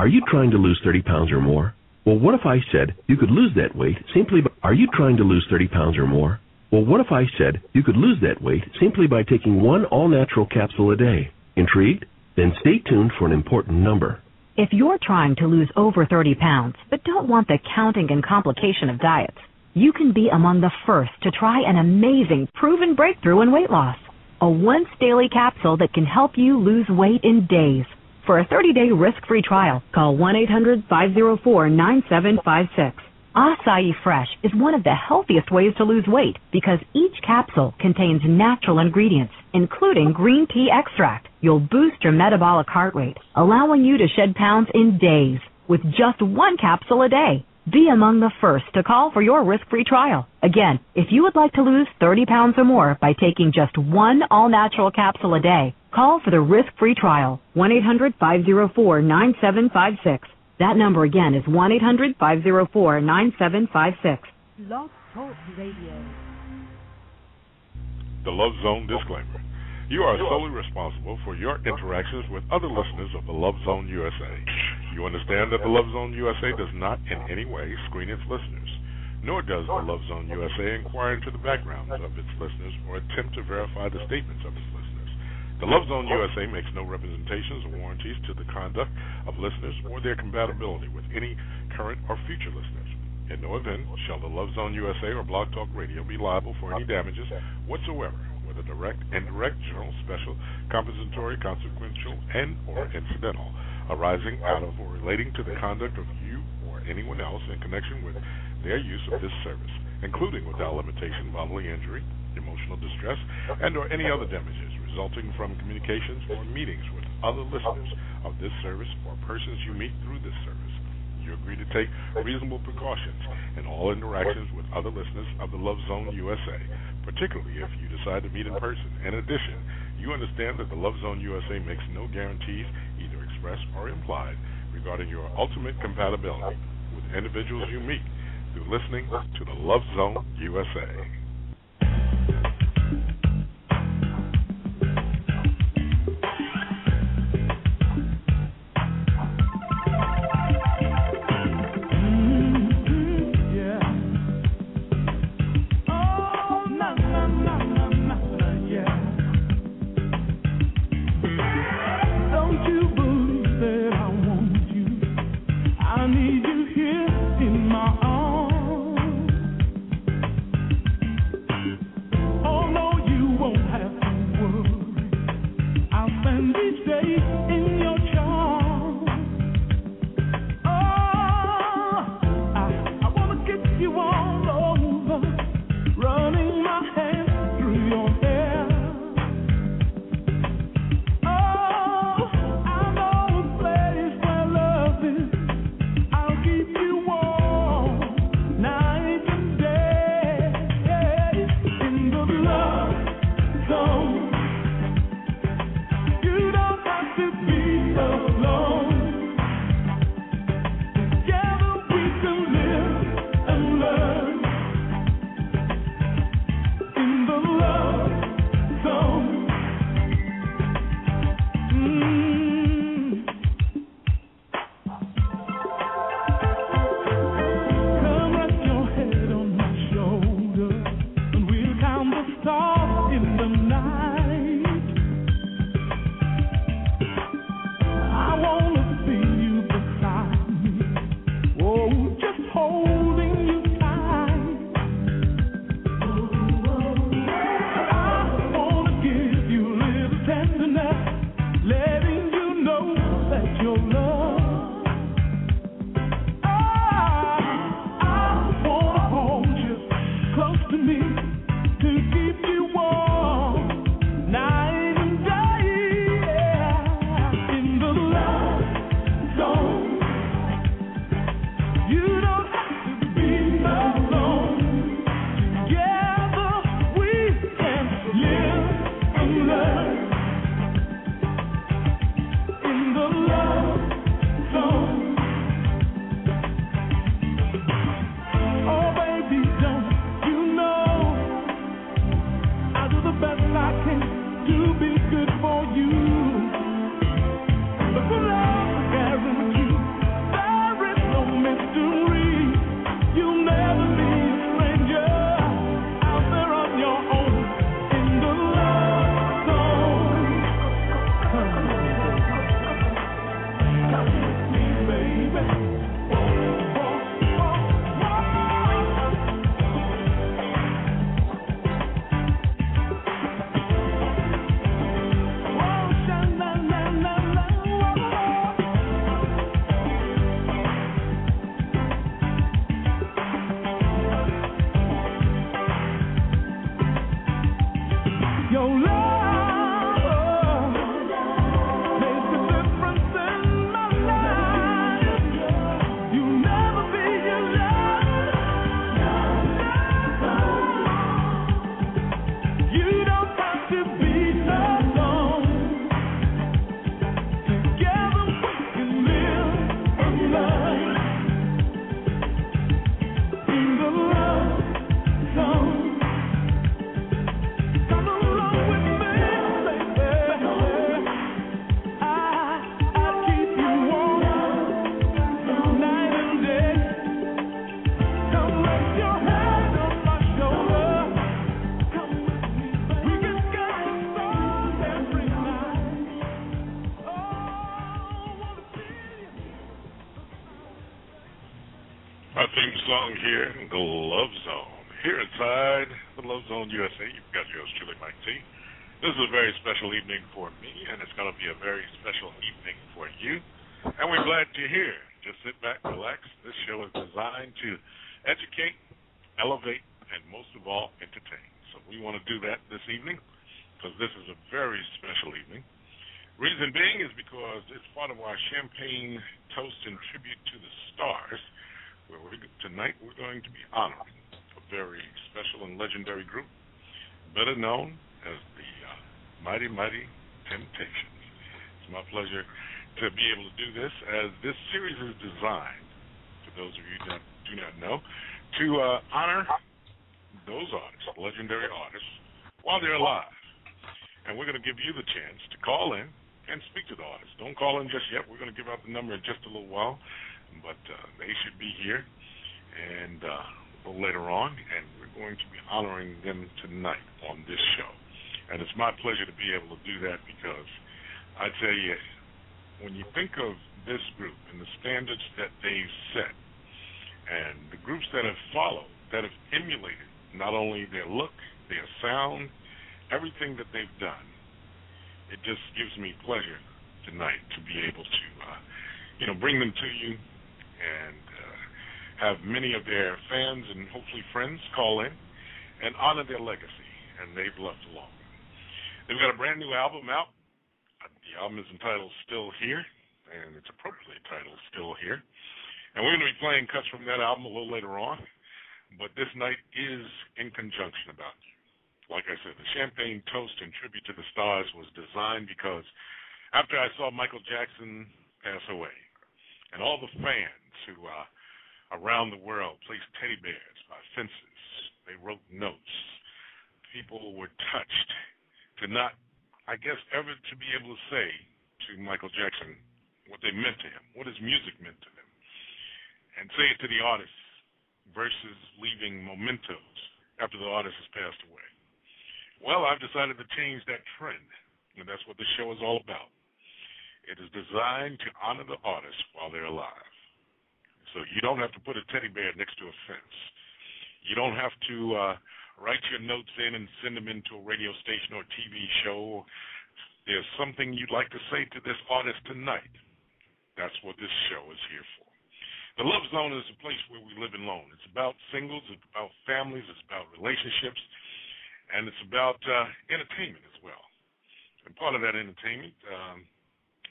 Are you trying to lose 30 pounds or more? Well, what if I said you could lose that weight simply by. Are you trying to lose 30 pounds or more? Well, what if I said you could lose that weight simply by taking one all natural capsule a day? Intrigued? Then stay tuned for an important number. If you're trying to lose over 30 pounds but don't want the counting and complication of diets, you can be among the first to try an amazing proven breakthrough in weight loss. A once daily capsule that can help you lose weight in days. For a 30 day risk free trial, call 1 800 504 9756. Acai Fresh is one of the healthiest ways to lose weight because each capsule contains natural ingredients, including green tea extract. You'll boost your metabolic heart rate, allowing you to shed pounds in days with just one capsule a day. Be among the first to call for your risk-free trial. Again, if you would like to lose 30 pounds or more by taking just one all-natural capsule a day, call for the risk-free trial. 1-800-504-9756. That number again is 1 800 504 9756. Love Talk Radio. The Love Zone disclaimer. You are solely responsible for your interactions with other listeners of the Love Zone USA. You understand that the Love Zone USA does not in any way screen its listeners, nor does the Love Zone USA inquire into the backgrounds of its listeners or attempt to verify the statements of its listeners. The Love Zone USA makes no representations or warranties to the conduct of listeners or their compatibility with any current or future listeners. In no event shall the Love Zone USA or Blog Talk Radio be liable for any damages whatsoever, whether direct, indirect, general, special, compensatory, consequential, and or incidental, arising out of or relating to the conduct of you or anyone else in connection with their use of this service, including without limitation bodily injury, emotional distress, and or any other damages resulting from communications or meetings with other listeners of this service or persons you meet through this service. You agree to take reasonable precautions in all interactions with other listeners of the Love Zone USA, particularly if you decide to meet in person. In addition, you understand that the Love Zone USA makes no guarantees, either express or implied, regarding your ultimate compatibility with individuals you meet through listening to the Love Zone USA. To uh, honor those artists, legendary artists, while they're alive. And we're going to give you the chance to call in and speak to the artists. Don't call in just yet. We're going to give out the number in just a little while, but uh, they should be here and uh, later on, and we're going to be honoring them tonight on this show. And it's my pleasure to be able to do that because I tell you, when you think of this group and the standards that they've set, and the groups that have followed, that have emulated not only their look, their sound, everything that they've done, it just gives me pleasure tonight to be able to, uh, you know, bring them to you and uh, have many of their fans and hopefully friends call in and honor their legacy and they've left along. They've got a brand new album out. The album is entitled Still Here, and it's appropriately titled Still Here. And we're going to be playing cuts from that album a little later on, but this night is in conjunction about you. Like I said, the Champagne Toast in Tribute to the Stars was designed because after I saw Michael Jackson pass away, and all the fans who uh, around the world placed teddy bears by fences, they wrote notes. People were touched to not, I guess, ever to be able to say to Michael Jackson what they meant to him, what his music meant to them, and say it to the artist versus leaving mementos after the artist has passed away. Well, I've decided to change that trend, and that's what the show is all about. It is designed to honor the artist while they're alive. So you don't have to put a teddy bear next to a fence. You don't have to uh, write your notes in and send them into a radio station or TV show. There's something you'd like to say to this artist tonight. That's what this show is here for. The Love Zone is a place where we live alone. It's about singles, it's about families, it's about relationships, and it's about uh, entertainment as well. And part of that entertainment, um,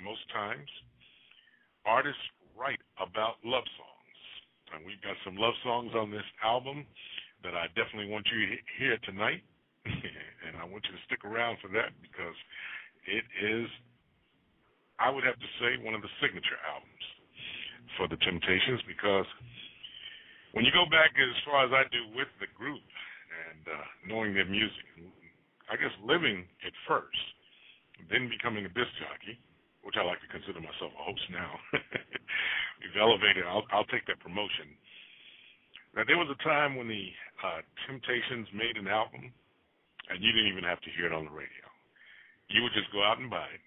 most times, artists write about love songs. And we've got some love songs on this album that I definitely want you to hear tonight. and I want you to stick around for that because it is, I would have to say, one of the signature albums for the Temptations because when you go back as far as I do with the group and uh, knowing their music, I guess living it first, then becoming a disc jockey, which I like to consider myself a host now. We've elevated. I'll, I'll take that promotion now, there was a time when the uh, Temptations made an album, and you didn't even have to hear it on the radio. You would just go out and buy it,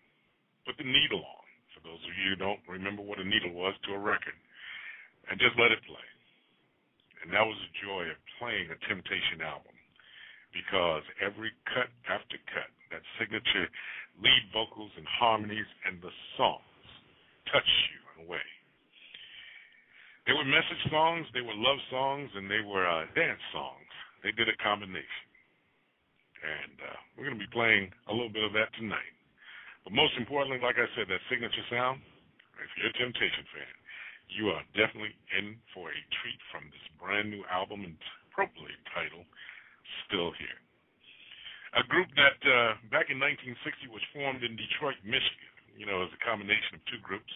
put the needle on, for those of you who don't remember what a needle was, to a record, and just let it play. And that was the joy of playing a Temptation album, because every cut after cut, that signature lead vocals and harmonies and the songs touch you in a way they were message songs, they were love songs, and they were uh, dance songs. They did a combination. And uh, we're going to be playing a little bit of that tonight. But most importantly, like I said, that signature sound, if you're a Temptation fan, you are definitely in for a treat from this brand new album and appropriately titled Still Here. A group that uh, back in 1960 was formed in Detroit, Michigan, you know, as a combination of two groups,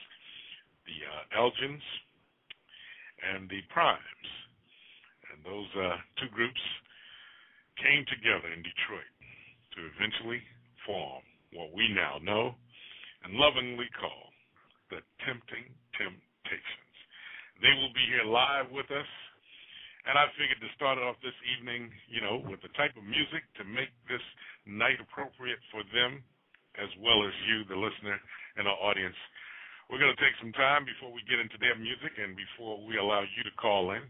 the uh, Elgins and the Primes. And those uh, two groups came together in Detroit to eventually form what we now know and lovingly call the Tempting Temptations. They will be here live with us. And I figured to start off this evening, you know, with the type of music to make this night appropriate for them as well as you, the listener, and our audience we're going to take some time before we get into their music and before we allow you to call in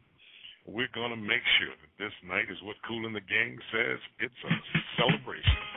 we're going to make sure that this night is what Kool and the Gang says it's a celebration.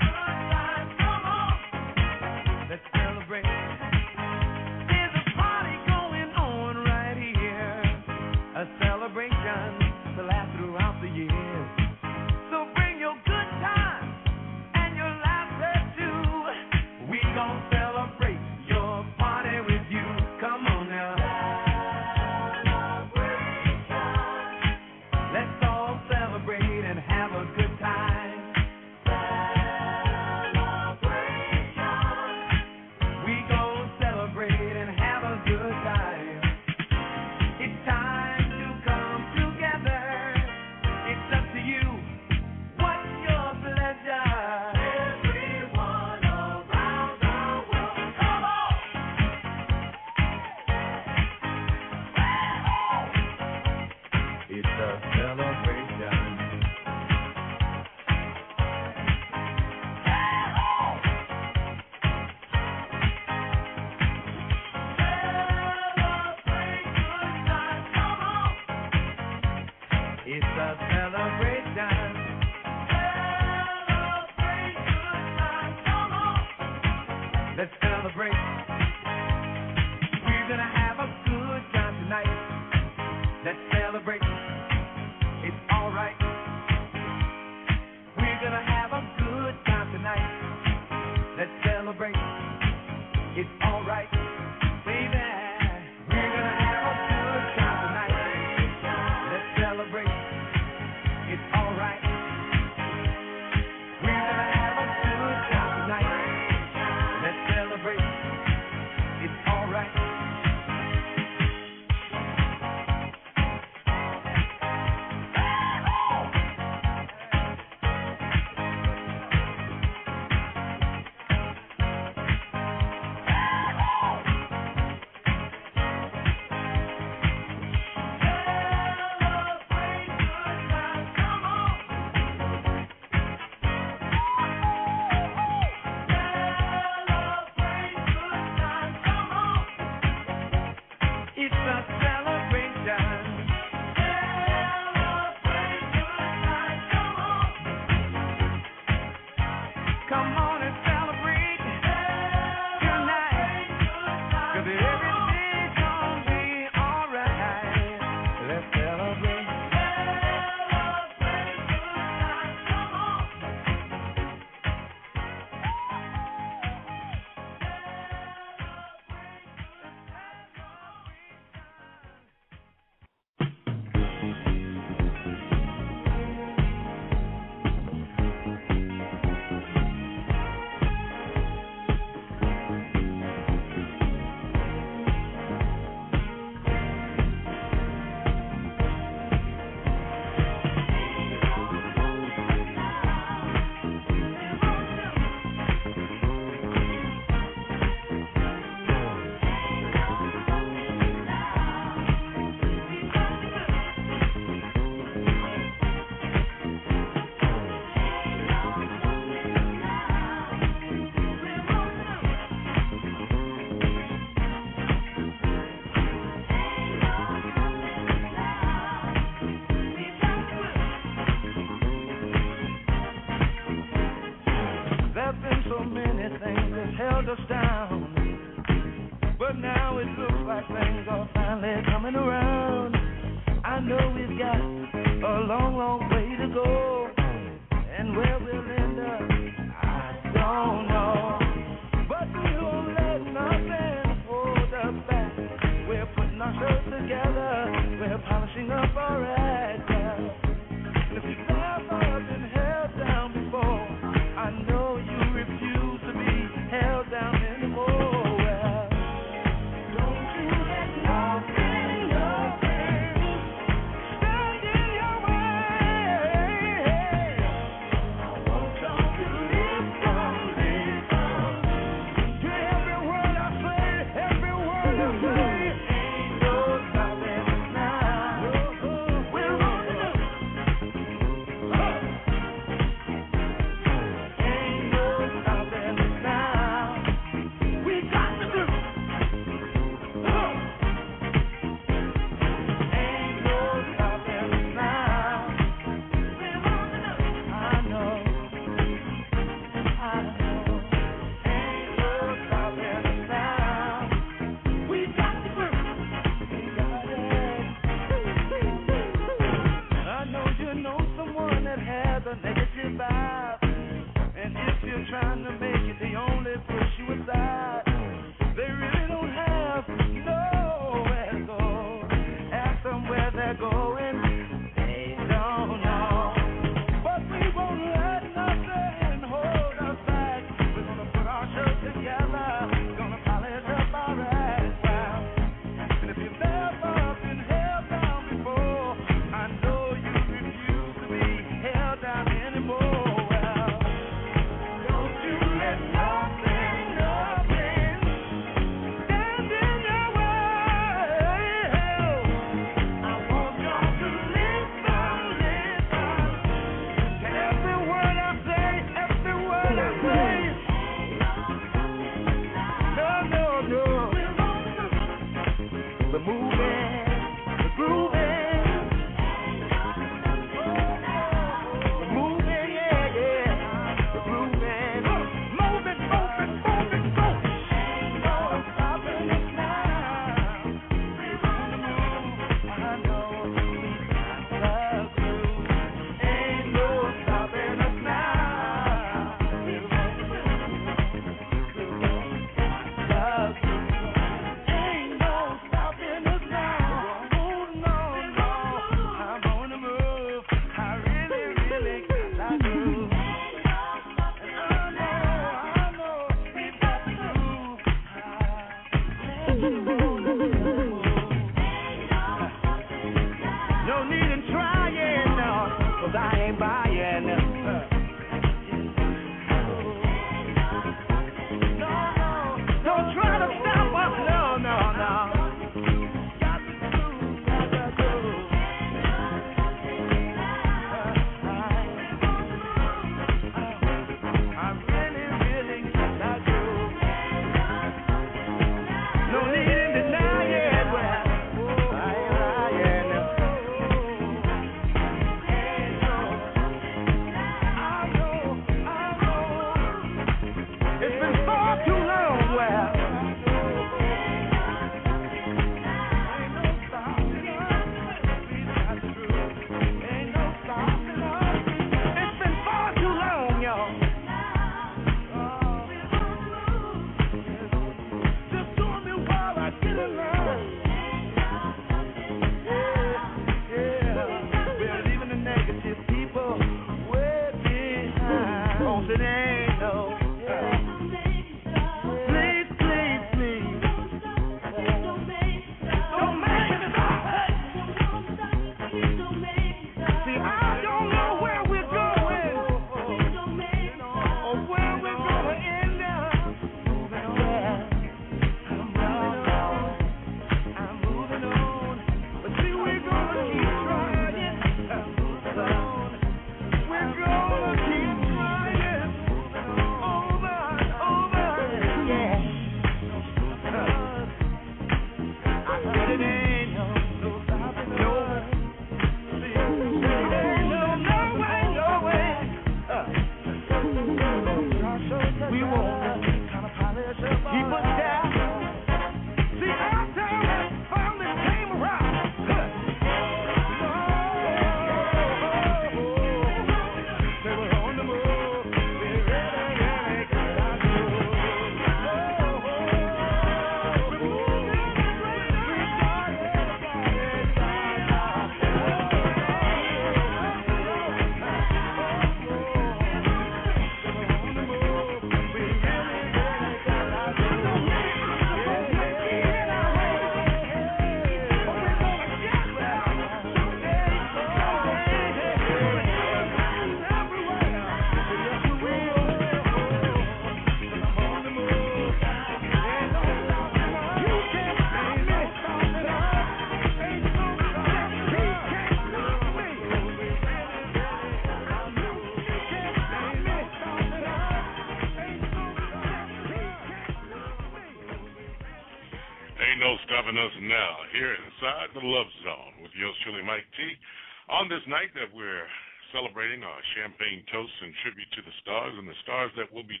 tribute to the stars, and the stars that we'll be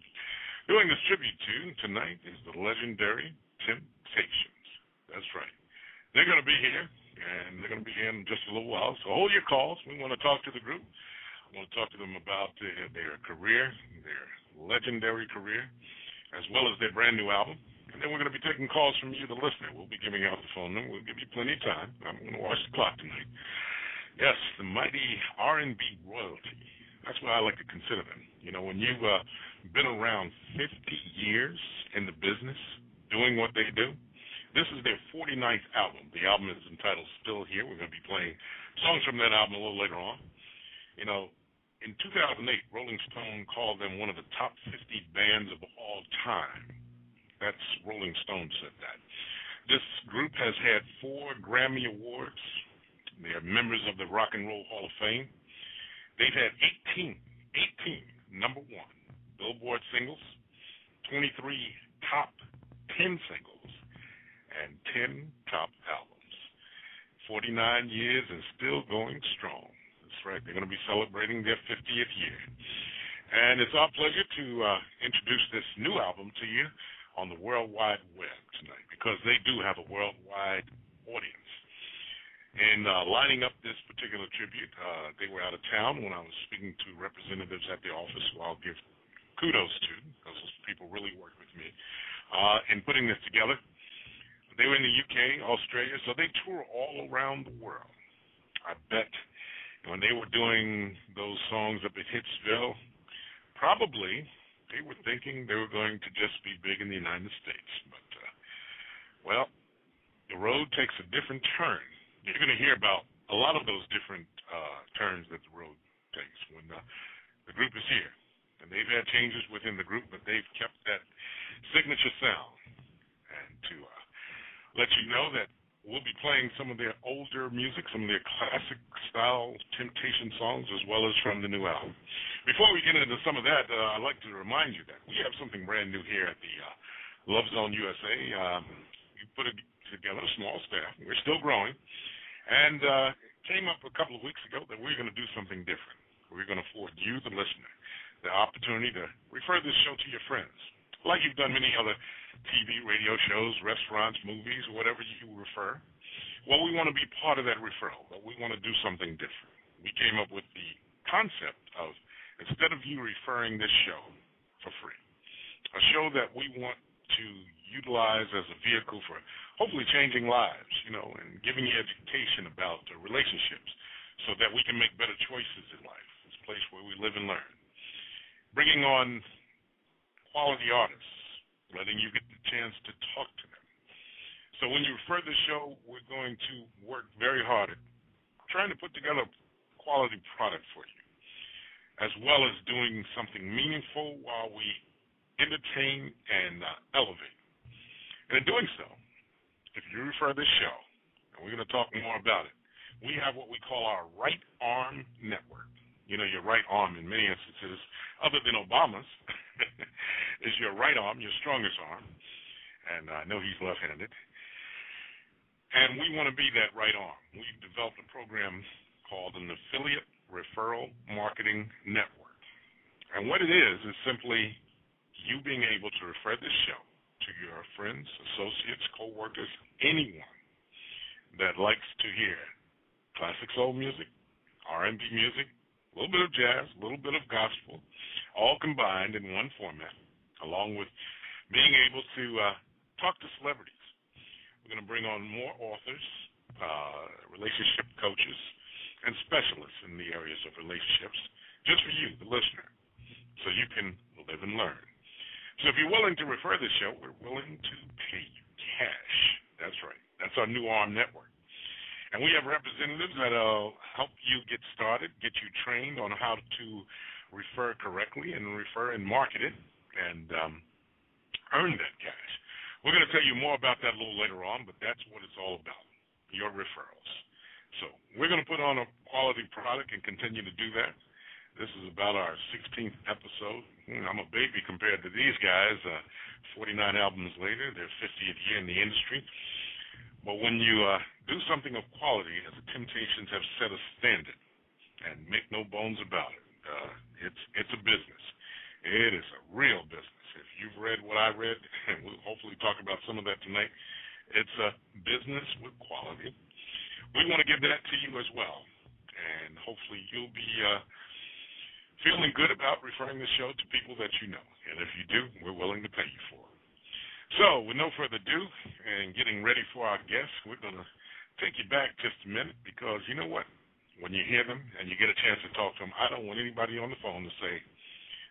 doing this tribute to tonight is the legendary Temptations. That's right. They're going to be here, and they're going to be here in just a little while. So hold your calls. We want to talk to the group. I want to talk to them about their, their career, their legendary career, as well as their brand new album. And then we're going to be taking calls from you, the listener. We'll be giving out the phone number. We'll give you plenty of time. I'm going to watch the clock tonight. Yes, the mighty R&B royalty that's what I like to consider them. You know, when you've uh, been around 50 years in the business doing what they do, this is their 49th album. The album is entitled Still Here. We're going to be playing songs from that album a little later on. You know, in 2008, Rolling Stone called them one of the top 50 bands of all time. That's Rolling Stone said that. This group has had four Grammy Awards, they are members of the Rock and Roll Hall of Fame. They've had 18, 18 number one Billboard singles, 23 top 10 singles, and 10 top albums. 49 years and still going strong. That's right. They're going to be celebrating their 50th year. And it's our pleasure to uh, introduce this new album to you on the World Wide Web tonight because they do have a worldwide audience. And uh, lining up this particular tribute, uh, they were out of town when I was speaking to representatives at the office, who I'll give kudos to because those people really worked with me uh, in putting this together. They were in the UK, Australia, so they tour all around the world. I bet when they were doing those songs up at Hitsville, probably they were thinking they were going to just be big in the United States. But, uh, well, the road takes a different turn you're going to hear about a lot of those different uh, turns that the road takes when uh, the group is here. And they've had changes within the group, but they've kept that signature sound. And to uh, let you know that we'll be playing some of their older music, some of their classic style Temptation songs, as well as from the new album. Before we get into some of that, uh, I'd like to remind you that we have something brand new here at the uh, Love Zone USA. Um, we put a, together a small staff. We're still growing. And uh, came up a couple of weeks ago that we're going to do something different. We're going to afford you, the listener, the opportunity to refer this show to your friends, like you've done many other TV, radio shows, restaurants, movies, whatever you refer. Well, we want to be part of that referral, but we want to do something different. We came up with the concept of instead of you referring this show for free, a show that we want to utilize as a vehicle for hopefully changing lives, you know, and giving you education about uh, relationships so that we can make better choices in life. It's a place where we live and learn. Bringing on quality artists, letting you get the chance to talk to them. So when you refer the show, we're going to work very hard at trying to put together a quality product for you, as well as doing something meaningful while we entertain, and uh, elevate. And in doing so, if you refer this show, and we're going to talk more about it, we have what we call our right arm network. You know, your right arm in many instances, other than Obama's, is your right arm, your strongest arm. And I know he's left handed. And we want to be that right arm. We've developed a program called an Affiliate Referral Marketing Network. And what it is, is simply you being able to refer this show to your friends, associates, co-workers, anyone that likes to hear classic soul music, R&B music, a little bit of jazz, a little bit of gospel, all combined in one format, along with being able to uh, talk to celebrities. We're going to bring on more authors, uh, relationship coaches, and specialists in the areas of relationships, just for you, the listener, so you can live and learn. So if you're willing to refer the show, we're willing to pay you cash. That's right. That's our new arm network. And we have representatives that'll help you get started, get you trained on how to refer correctly and refer and market it and um, earn that cash. We're going to tell you more about that a little later on, but that's what it's all about your referrals. So we're going to put on a quality product and continue to do that. This is about our 16th episode. Hmm, I'm a baby compared to these guys. Uh, 49 albums later, their 50th year in the industry. But when you uh, do something of quality, as the Temptations have set a standard, and make no bones about it, uh, it's it's a business. It is a real business. If you've read what I read, and we'll hopefully talk about some of that tonight, it's a business with quality. We want to give that to you as well, and hopefully you'll be. Uh, feeling good about referring the show to people that you know. And if you do, we're willing to pay you for it. So, with no further ado, and getting ready for our guests, we're going to take you back just a minute because you know what? When you hear them and you get a chance to talk to them, I don't want anybody on the phone to say,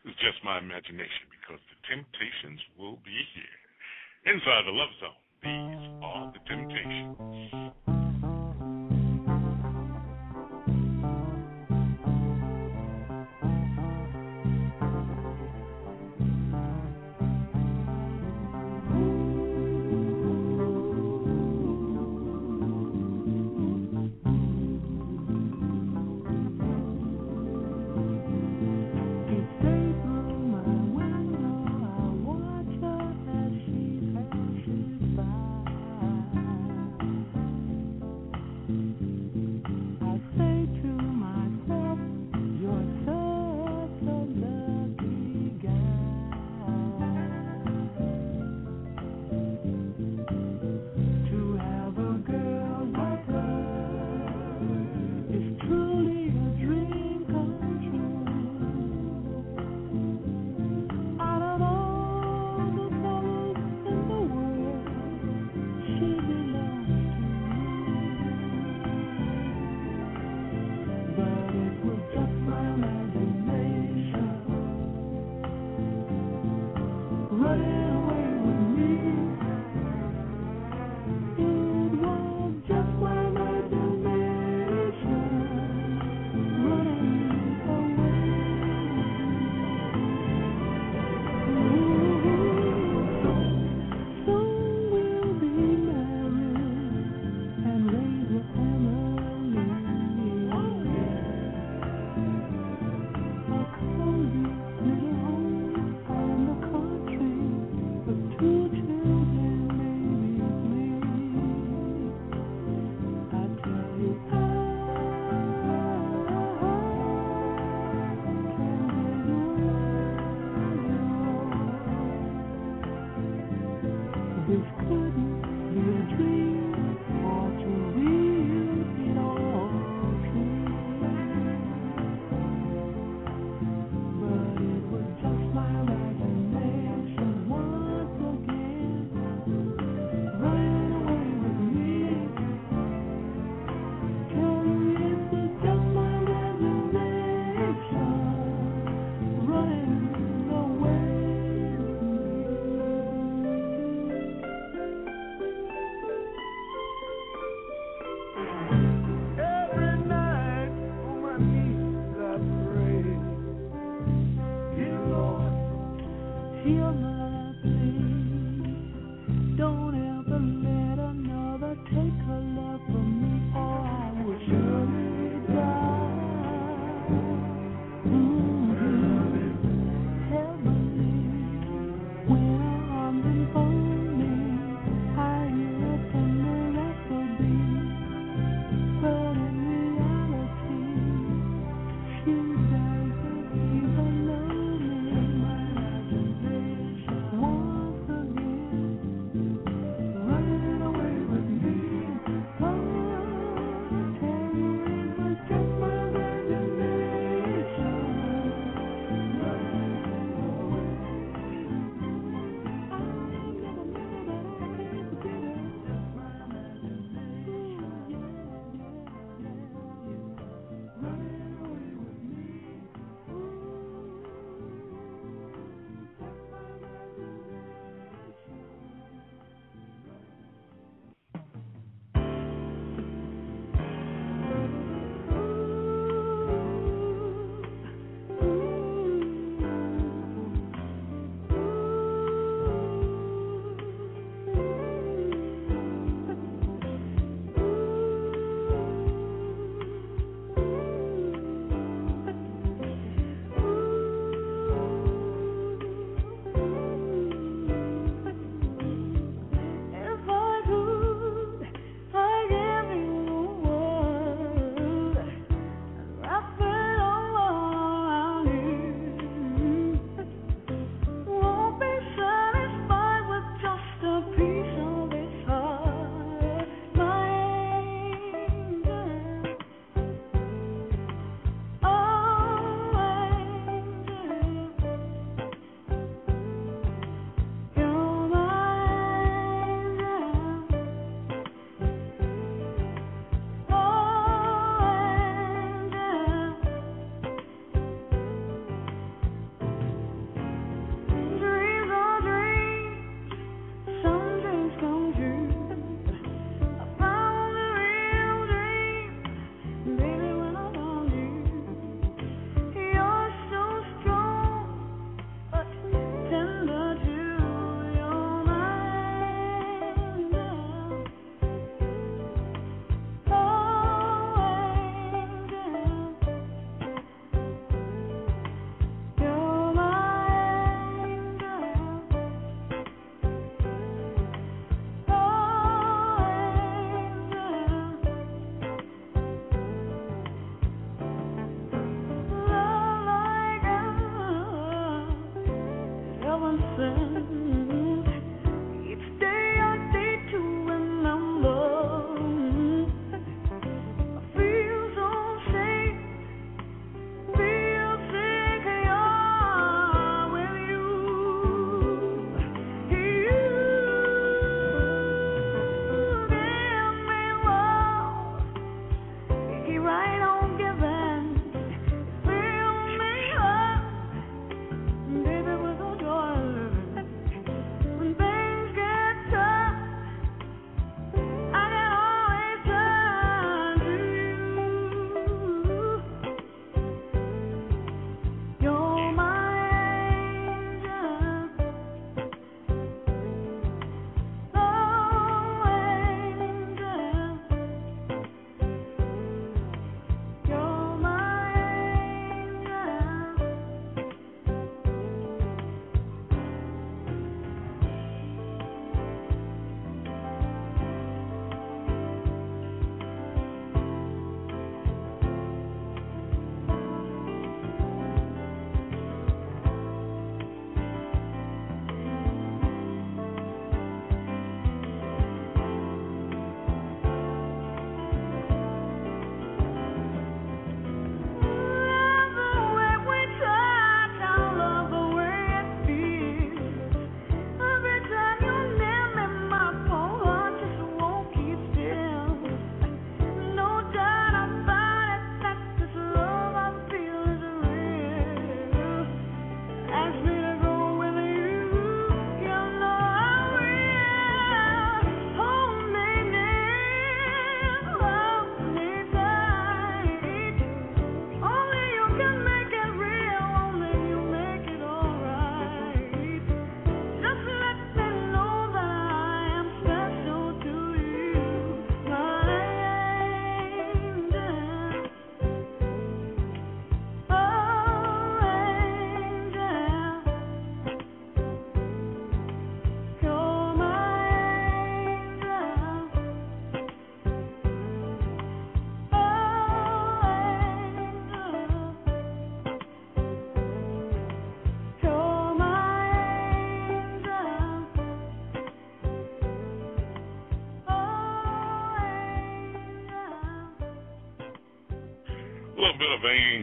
it's just my imagination because the temptations will be here. Inside the Love Zone, these are the temptations.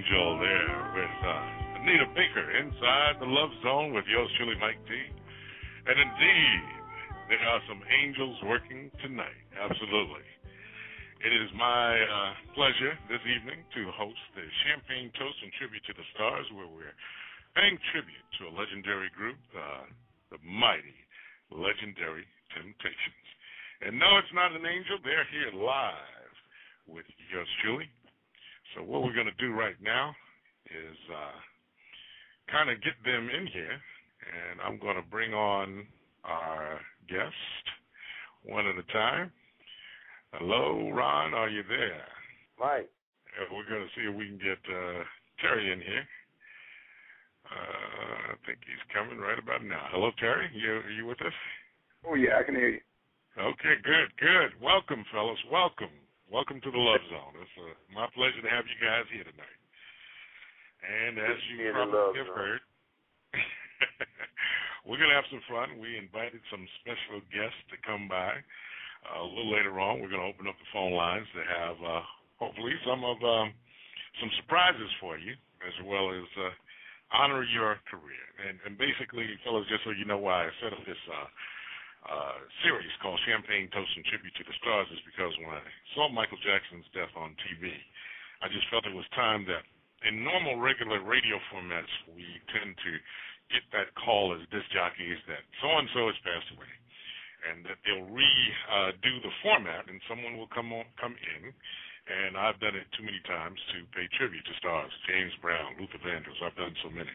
Angel there with uh, Anita Baker inside the Love Zone with yours truly, Mike D. And indeed, there are some angels working tonight. Absolutely. It is my uh, pleasure this evening to host the Champagne Toast and Tribute to the Stars, where we're paying tribute to a legendary group, uh, the mighty, legendary Temptations. And no, it's not an angel. They're here live with yours truly, so what we're going to do right now is uh, kind of get them in here, and I'm going to bring on our guest one at a time. Hello, Ron, are you there? Mike. Uh, we're going to see if we can get uh, Terry in here. Uh, I think he's coming right about now. Hello, Terry. You are you with us? Oh yeah, I can hear you. Okay, good, good. Welcome, fellas. Welcome. Welcome to the Love Zone. It's uh, my pleasure to have you guys here tonight. And as you probably have heard, we're going to have some fun. We invited some special guests to come by. Uh, a little later on, we're going to open up the phone lines to have uh, hopefully some of um, some surprises for you, as well as uh, honor your career. And, and basically, fellas, just so you know why I set up this uh, uh, series called Champagne Toast and Tribute to the Stars is because when I saw Michael Jackson's death on TV, I just felt it was time that in normal regular radio formats we tend to get that call as disc jockeys that so and so has passed away. And that they'll redo uh, the format, and someone will come on, come in, and I've done it too many times to pay tribute to stars, James Brown, Luther Vandross. I've done so many.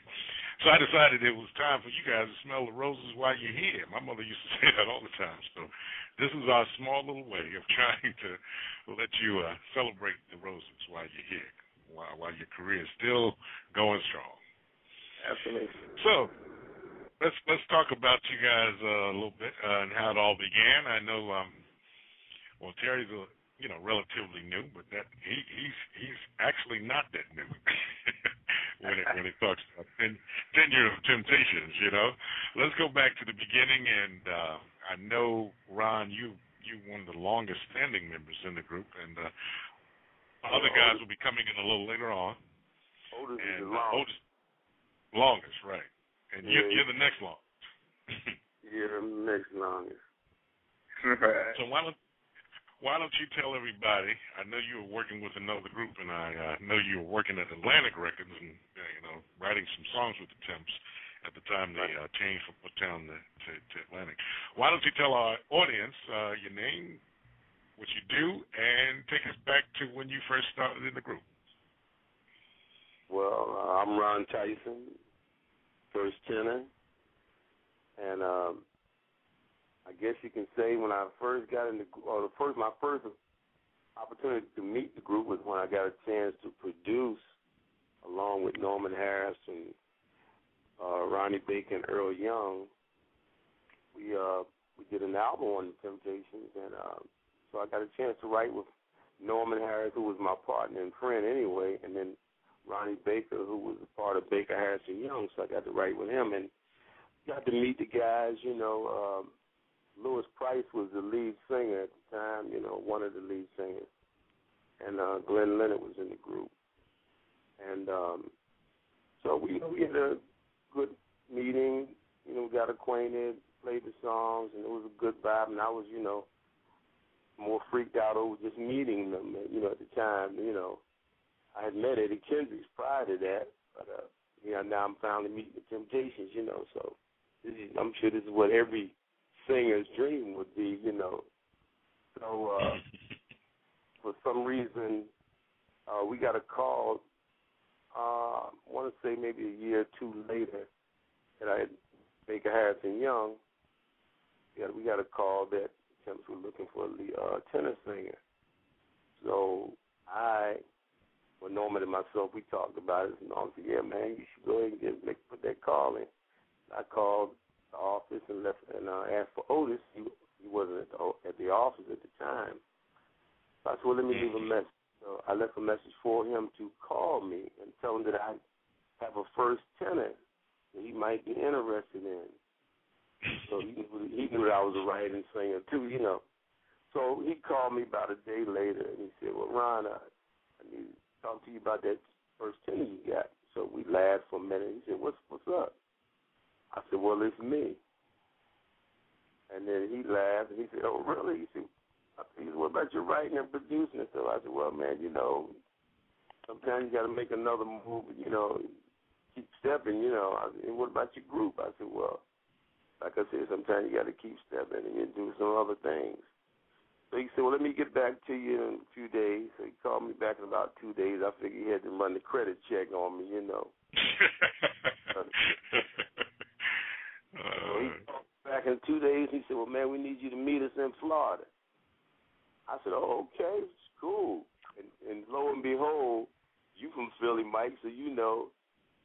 So I decided it was time for you guys to smell the roses while you're here. My mother used to say that all the time. So this is our small little way of trying to let you uh, celebrate the roses while you're here, while, while your career is still going strong. Absolutely. So let's let's talk about you guys uh, a little bit uh, and how it all began. I know, um, well, Terry's a you know relatively new, but that he he's he's actually not that new. when it when it talks about ten, ten years of temptations. You know, let's go back to the beginning. And uh, I know Ron, you you one of the longest standing members in the group, and uh, other guys will be coming in a little later on. Oldest and, is the longest. oldest, longest, right? And Yeah. you're, you're the next long. Yeah, the next longest. so why don't why don't you tell everybody? I know you were working with another group, and I uh, know you were working at Atlantic Records, and uh, you know, writing some songs with the Temps at the time they uh, changed from Motown to, to, to Atlantic. Why don't you tell our audience uh, your name, what you do, and take us back to when you first started in the group? Well, uh, I'm Ron Tyson, first tenor, and um, I guess you can say when I first got in the or the first my first opportunity to meet the group was when I got a chance to produce along with Norman Harris and uh, Ronnie Baker and Earl Young. We uh we did an album on the Temptations and uh, so I got a chance to write with Norman Harris who was my partner and friend anyway and then Ronnie Baker who was a part of Baker Harris and Young so I got to write with him and got to meet the guys, you know, um Louis Price was the lead singer at the time, you know, one of the lead singers. And uh Glenn Leonard was in the group. And um so we we had a good meeting, you know, we got acquainted, played the songs and it was a good vibe and I was, you know, more freaked out over just meeting them, you know, at the time, you know. I had met Eddie Kendricks prior to that, but uh you know, now I'm finally meeting the Temptations, you know, so this is, I'm sure this is what every singer's dream would be, you know. So uh, for some reason, uh, we got a call. Uh, I want to say maybe a year or two later, that I had Baker Harris and Young. Yeah, we got a call that Temps were looking for a uh, tenor singer. So I, well, Norman and myself, we talked about it, and I said, "Yeah, man, you should go ahead and get make, put that call in." I called the office and left and uh, asked for Otis. He he wasn't at the at the office at the time. So I said, well, let me leave a message. So I left a message for him to call me and tell him that I have a first tenor that he might be interested in. So he knew, he knew that I was a writing singer too, you know. So he called me about a day later and he said, "Well, Ron, I, I need to talk to you about that first tenor you got." So we laughed for a minute. He said, "What's what's up?" I said, "Well, it's me." And then he laughed and he said, "Oh, really?" He said, he said, "What about your writing and producing?" And so I said, "Well, man, you know, sometimes you got to make another move. You know, keep stepping. You know, I said, what about your group?" I said, "Well, like I said, sometimes you got to keep stepping and you do some other things." So he said, "Well, let me get back to you in a few days." So he called me back in about two days. I figured he had to run the credit check on me, you know. so he called back in two days. He said, "Well, man, we need you to meet us in Florida." I said, "Oh, okay, it's cool." And, and lo and behold, you from Philly, Mike, so you know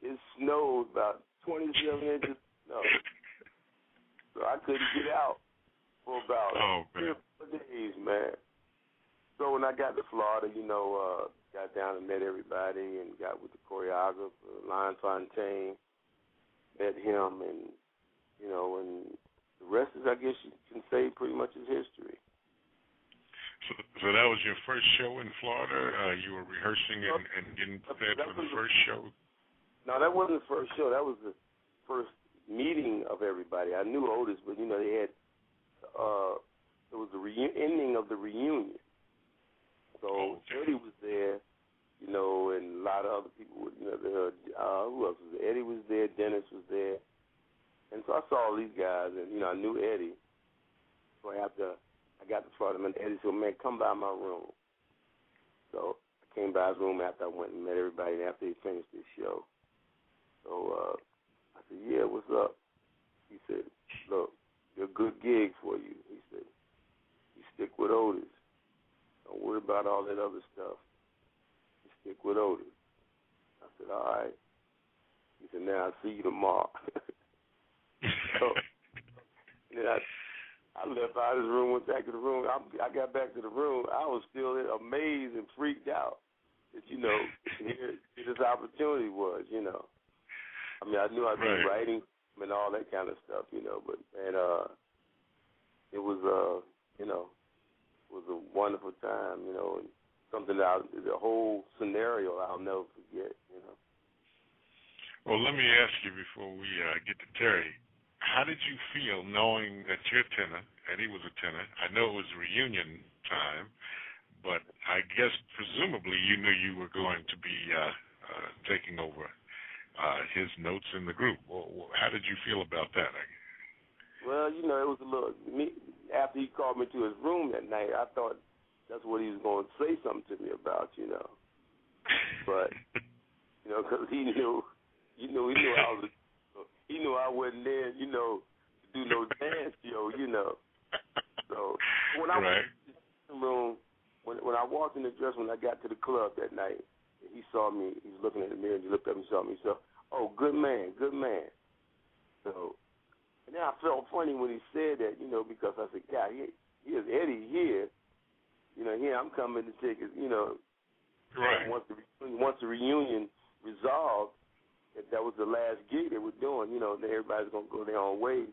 it snowed about 27 inches of snow. So I couldn't get out for about Oh, three man. or four days, man. So when I got to Florida, you know, uh, got down and met everybody and got with the choreographer, Lon Fontaine, met him, and you know, and the rest is, I guess, you can say, pretty much is history. So, so that was your first show in Florida. Uh, you were rehearsing and, and getting prepared That for the first show. No, that wasn't the first show. That was the first meeting of everybody. I knew Otis, but you know, they had uh, it was the reu- ending of the reunion. So Okay. Eddie was there, you know, and a lot of other people. Were, you know, the, uh, who else was there? Eddie was there. Dennis was there, and so I saw all these guys, and you know, I knew Eddie. So after I got to Florida, and Eddie said, "Man, come by my room." So I came by his room after I went and met everybody, and after he finished his show. So uh, I said, "Yeah, what's up?" He said, "Look, they're good gigs for you." He said, "You stick with Otis. Don't worry about all that other stuff. You stick with Otis." I said, "All right." He said, "Now I'll see you tomorrow." so then I, I left out of his room, went back to the room. I, I got back to the room. I was still amazed and freaked out that you know here this opportunity was. You know, I mean, I knew I'd Right. writing and all that kind of stuff. You know, but and uh, it was uh, you know, it was a wonderful time. You know, and something that I, the whole scenario I'll never forget. You know. Well, let me ask you before we uh, get to Terry. How did you feel knowing that your tenor and he was a tenor. I know it was reunion time, but I guess presumably you knew you were going to be uh, uh, taking over uh, his notes in the group. Well, how did you feel about that? Well, you know, it was a little. After he called me to his room that night, I thought that's what he was going to say something to me about, you know. But you know, because he knew, you know, he knew I was, he knew I wasn't there, you know, to do no dance show, you know. So when I right. went in the room, when when I walked in the dress, when I got to the club that night, he saw me. He was looking in the mirror. and He looked up and he saw me. He said, "Oh, good man, good man." So, and then I felt funny when he said that, you know, because I said, "God, he, here's Eddie here. You know, here I'm coming to take his, you know, Right. once the once the reunion resolved, that that was the last gig they were doing. You know, then everybody's gonna go their own ways.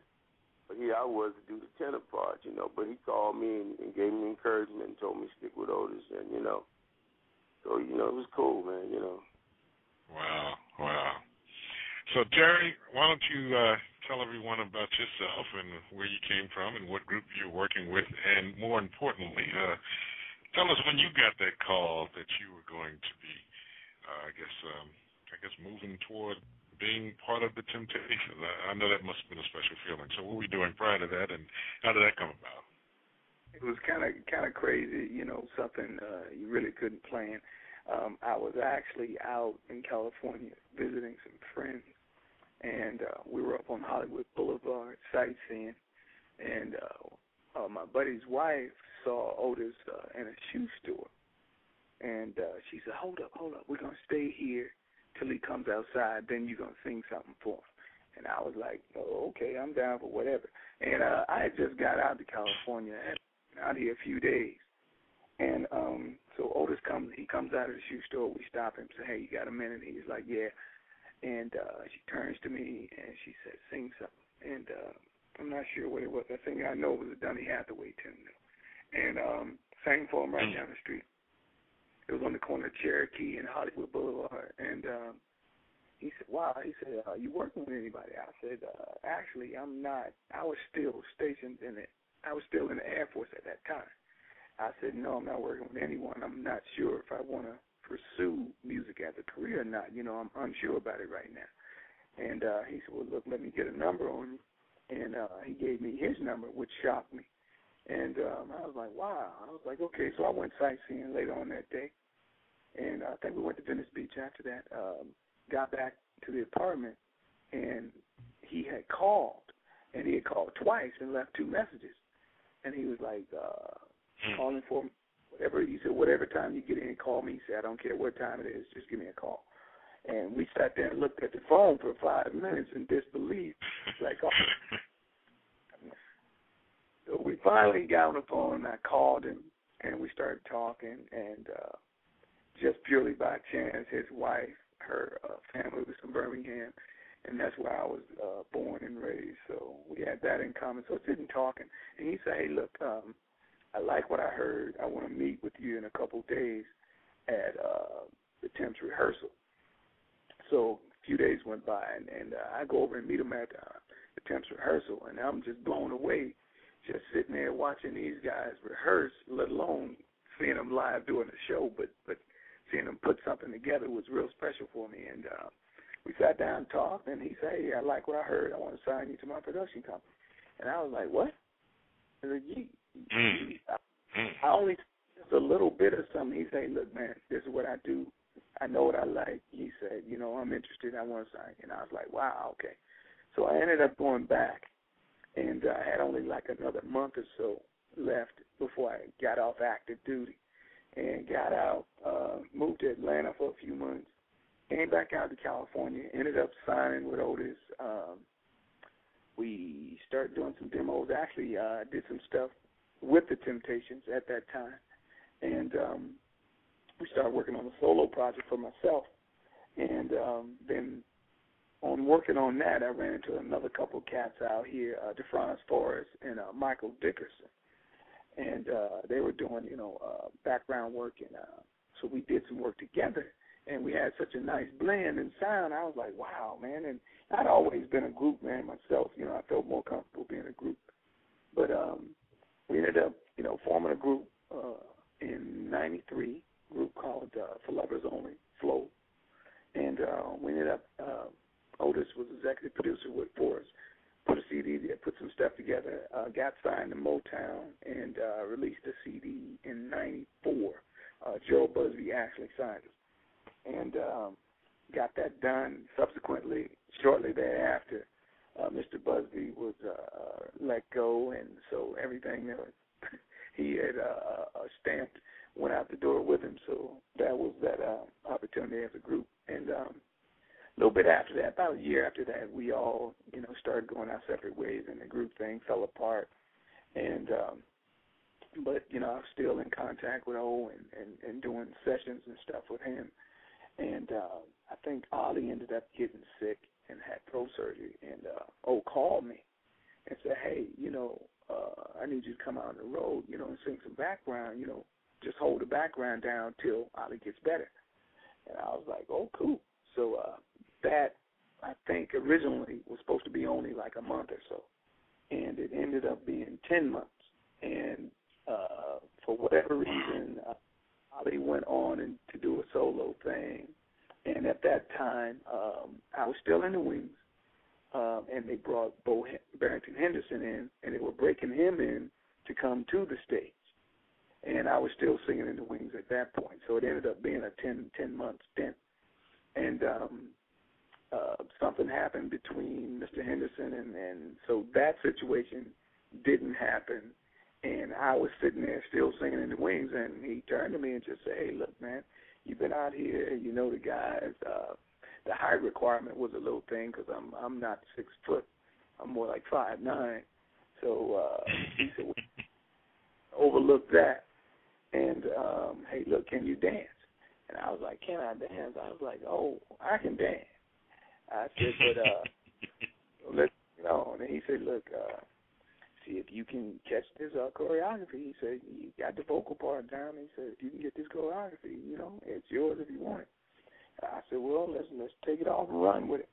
But here I was to do the tenor part, you know. But he called me and, and gave me encouragement and told me stick with Otis, and you know, so you know it was cool, man. You know. Wow, wow. So Jerry, why don't you uh, tell everyone about yourself and where you came from and what group you're working with, and more importantly, uh, tell us when you got that call that you were going to be, uh, I guess, um, I guess moving toward being part of the Temptations. I, I know that must have been a special feeling. So what were you doing prior to that, and how did that come about? It was kind of kind of crazy, you know, something uh, you really couldn't plan. Um, I was actually out in California visiting some friends, and uh, we were up on Hollywood Boulevard sightseeing, and uh, uh, my buddy's wife saw Otis uh, in a shoe store, and uh, she said, "Hold up, hold up, we're gonna stay here till he comes outside. Then you're gonna sing something for him." And I was like, "Oh, okay, I'm down for whatever." And uh, I had just got out to California, and out here a few days, and um, so Otis comes, he comes out of the shoe store. We stop him, say, "Hey, you got a minute?" He's like, "Yeah." And uh, she turns to me and she said, "Sing something." And uh, I'm not sure what it was. I think I know it was a Donny Hathaway tune, and um, sang for him right down the street. It was on the corner of Cherokee and Hollywood Boulevard, and um, he said, "Wow." He said, "Are you working with anybody?" I said, uh, "Actually, I'm not. I was still stationed in it. I was still in the Air Force at that time." I said, "No, I'm not working with anyone. I'm not sure if I want to pursue music as a career or not. You know, I'm unsure about it right now." And uh, he said, "Well, look, let me get a number on you." And uh, he gave me his number, which shocked me. And um, I was like, "Wow!" I was like, "Okay." So I went sightseeing later on that day, and I think we went to Venice Beach after that. Um, got back to the apartment, and he had called, and he had called twice and left two messages. And he was like, uh, calling for whatever. He said, whatever time you get in, call me. He said, I don't care what time it is, just give me a call. And we sat there and looked at the phone for five minutes in disbelief, like, oh. So we finally got on the phone, and I called him, and we started talking, and uh, just purely by chance, his wife, her uh, family was from Birmingham, and that's where I was uh, born and raised. So we had that in common. So sitting talking, and he said, "Hey, look, um, I like what I heard. I want to meet with you in a couple days at uh, the Temps rehearsal." So a few days went by, and, and uh, I go over and meet him at uh, the Temps rehearsal, and I'm just blown away, just sitting there watching these guys rehearse, let alone seeing them live doing the show, but but seeing them put something together was real special for me. And uh, we sat down and talked, and he said, "Hey, I like what I heard. I want to sign you to my production company." And I was like, "What?" I said, you, you, I, I only just a little bit of something. He said, "Look, man, this is what I do. I know what I like." He said, "You know, I'm interested. I want to sign." And I was like, "Wow, okay." So I ended up going back, and I had only like another month or so left before I got off active duty and got out, uh, moved to Atlanta for a few months, came back out to California, ended up signing with Otis. Um, we started doing some demos. Actually, uh, did some stuff with the Temptations at that time, and um, we started working on a solo project for myself. And um, then on working on that, I ran into another couple cats out here, uh, DeFranz Forrest and uh, Michael Dickerson and uh, they were doing, you know, uh, background work, and uh, so we did some work together, and we had such a nice blend and sound. I was like, wow, man! And I'd always been a group man myself. You know, I felt more comfortable being a group. But um, we ended up, you know, forming a group uh, in '93, group called uh, For Lovers Only, Flow, and uh, we ended up. Uh, Otis was executive producer with for us. Put a CD, put some stuff together. Uh, got signed to Motown and uh, released a CD in '94. Uh, Joe Busby actually signed us, and um, got that done. Subsequently, shortly thereafter, uh, Mr. Busby was uh, let go, and so everything that he had uh, uh, stamped went out the door with him. So that was that uh, opportunity as a group. And um, little bit after that, about a year after that, we all you know started going our separate ways, and the group thing fell apart. And um, but you know I'm still in contact with O and, and and doing sessions and stuff with him. And uh, I think Ollie ended up getting sick and had throat surgery, and uh, O called me and said, "Hey, you know, uh, I need you to come out on the road, you know, and sing some background, you know, just hold the background down till Ollie gets better." And I was like, "Oh, cool." So uh, that I think originally was supposed to be only like a month or so, and it ended up being ten months. And uh, for whatever reason, uh, Ollie went on and to do a solo thing, and at that time, um, I was still in the wings, um, and they brought Bo Barrington Henderson in, and they were breaking him in to come to the stage. And I was still singing in the wings at that point, so it ended up being a 10, 10 month stint. And um, uh, something happened between Mr. Henderson, and, and so that situation didn't happen. And I was sitting there still singing in the wings, and he turned to me and just said, "Hey, look, man, you've been out here, you know the guys. Uh, the height requirement was a little thing because I'm I'm not six foot, I'm more like five nine. So uh, he said, well, overlook that, and um, hey, look, can you dance? And I was like, can I dance? I was like, oh, I can dance. I said, but uh, let's you know. And he said, look, uh, see if you can catch this uh, choreography. He said, you got the vocal part down. He said, if you can get this choreography, you know, it's yours if you want it. I said, well, let's let's take it off and run with it.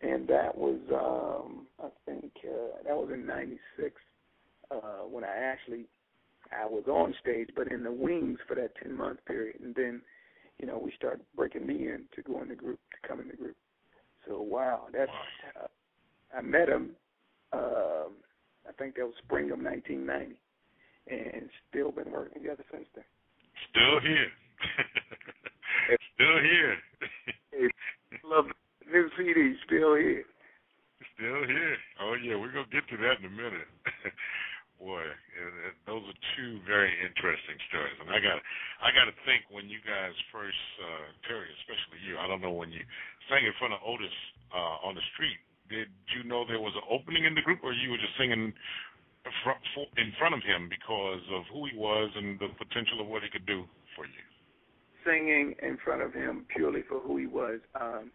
And that was, um, I think, uh, that was in '96 uh, when I actually I was on stage, but in the wings for that 10 month period. And then, you know, we started breaking me in to go in the group, to come in the group. So wow, that's uh, I met him. Um, I think that was spring of 1990, and still been working together since then. Still here. still here. love new CD. Still here. Still here. Oh yeah, we're gonna get to that in a minute. Boy, and, and those are two very interesting stories. And I got, I got to think when you guys first, uh, Terry, especially you. I don't know when you sang in front of Otis uh, on the street did you know there was an opening in the group, or you were just singing in front of him because of who he was and the potential of what he could do for you? Singing in front of him purely for who he was. Um,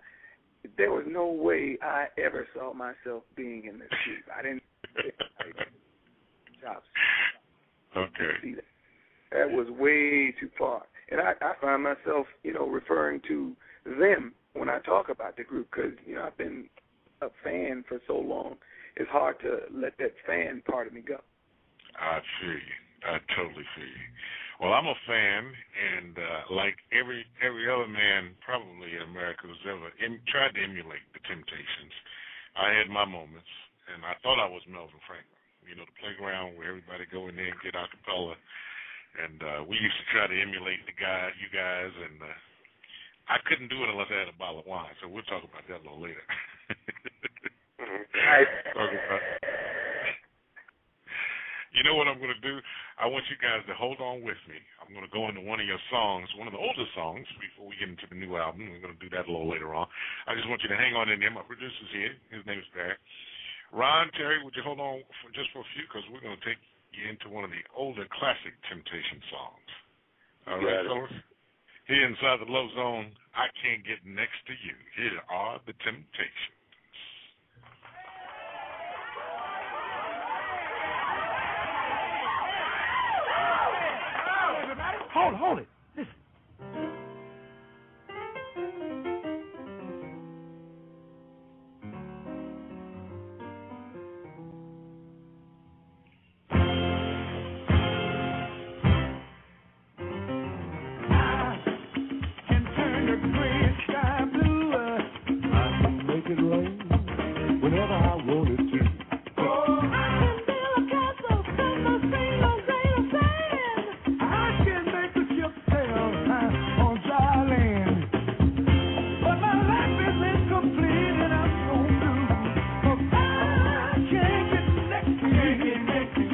there was no way I ever saw myself being in the group. I didn't. Chops. Okay. See that. that was way too far, and I, I find myself, you know, referring to them when I talk about the group because you know I've been a fan for so long, it's hard to let that fan part of me go. I you. I totally you. Well, I'm a fan, and uh, like every every other man probably in America who's ever em- tried to emulate the Temptations, I had my moments, and I thought I was Melvin Franklin. You know, the playground where everybody go in there and get a cappella, and uh, we used to try to emulate the guy, you guys, and uh, I couldn't do it unless I had a bottle of wine. So we'll talk about that a little later. talk about. You know what I'm going to do? I want you guys to hold on with me. I'm going to go into one of your songs, one of the older songs, before we get into the new album. We're going to do that a little later on. I just want you to hang on in there. My producer's here. His name is Barry. Ron, Terry, would you hold on for just for a few? Because we're going to take you into one of the older classic Temptation songs. All right, fellas? Here inside the Love Zone, I can't get next to you. Here are the Temptations. Hold it, hold it. Make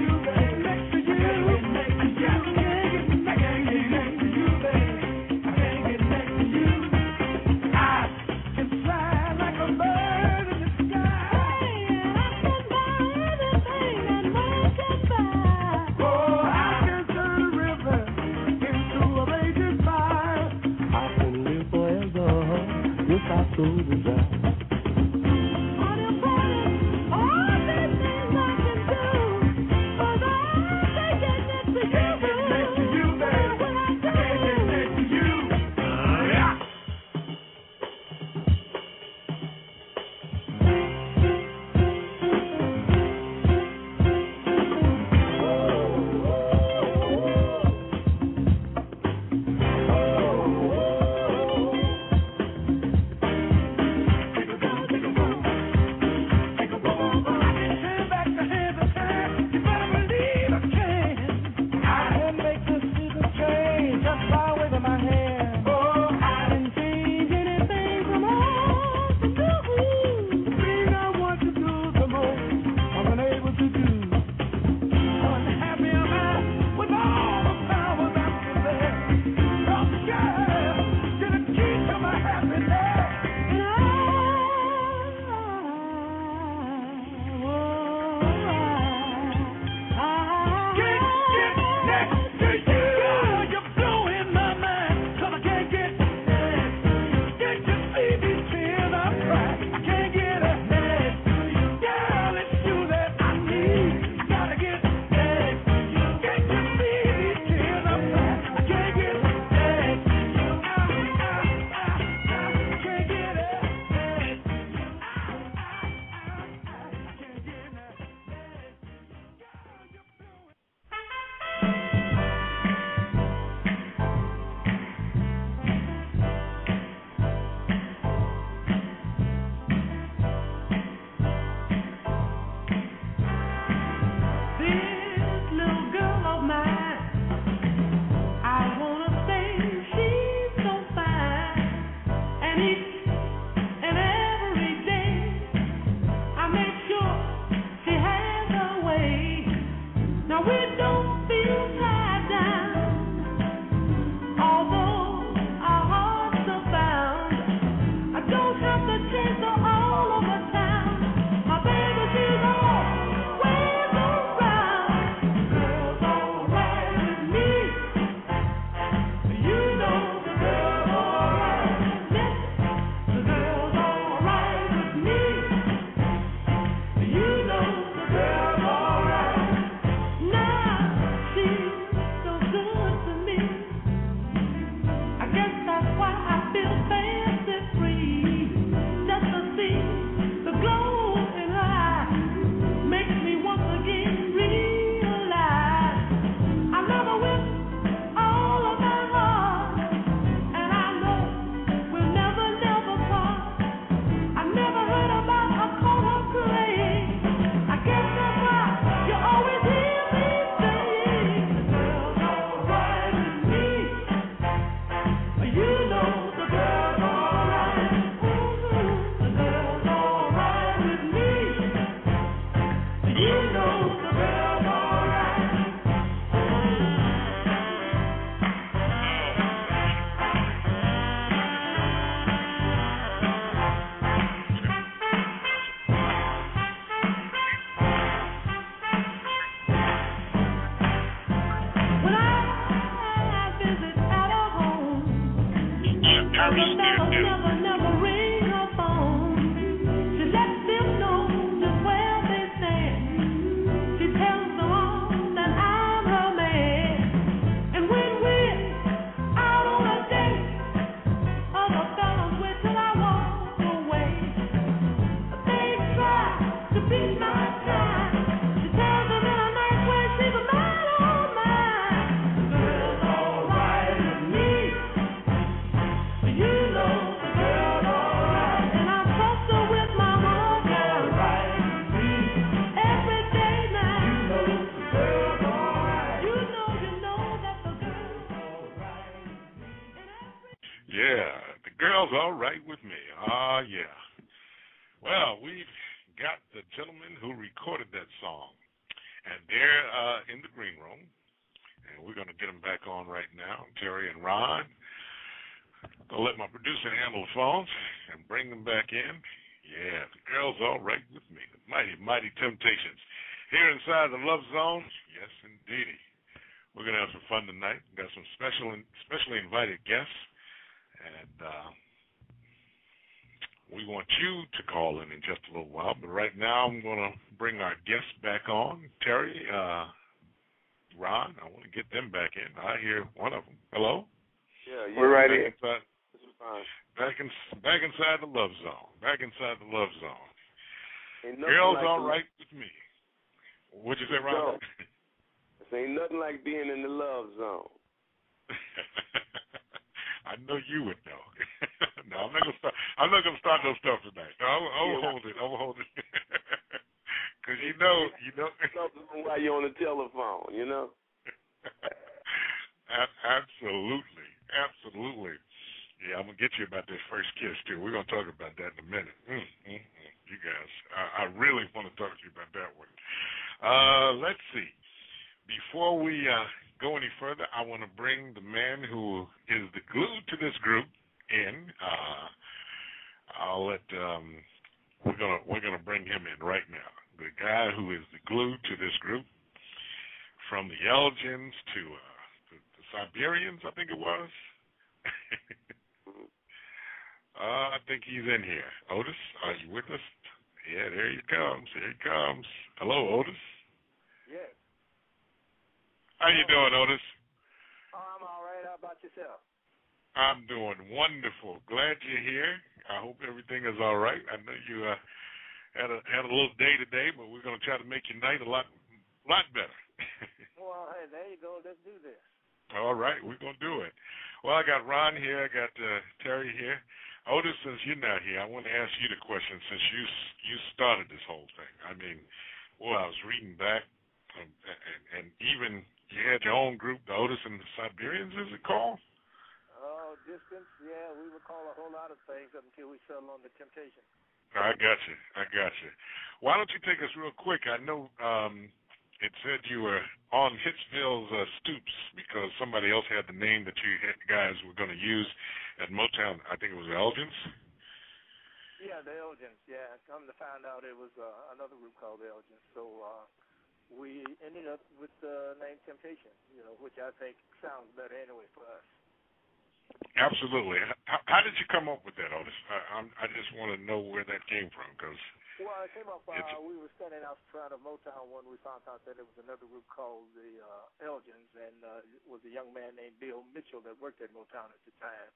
Absolutely. How, how did you come up with that, Otis? I, I'm, I just want to know where that came from because Well, it came up. Uh, we were standing out front of Motown when we found out that there was another group called the uh, Elgins, and uh, it was a young man named Bill Mitchell that worked at Motown at the time.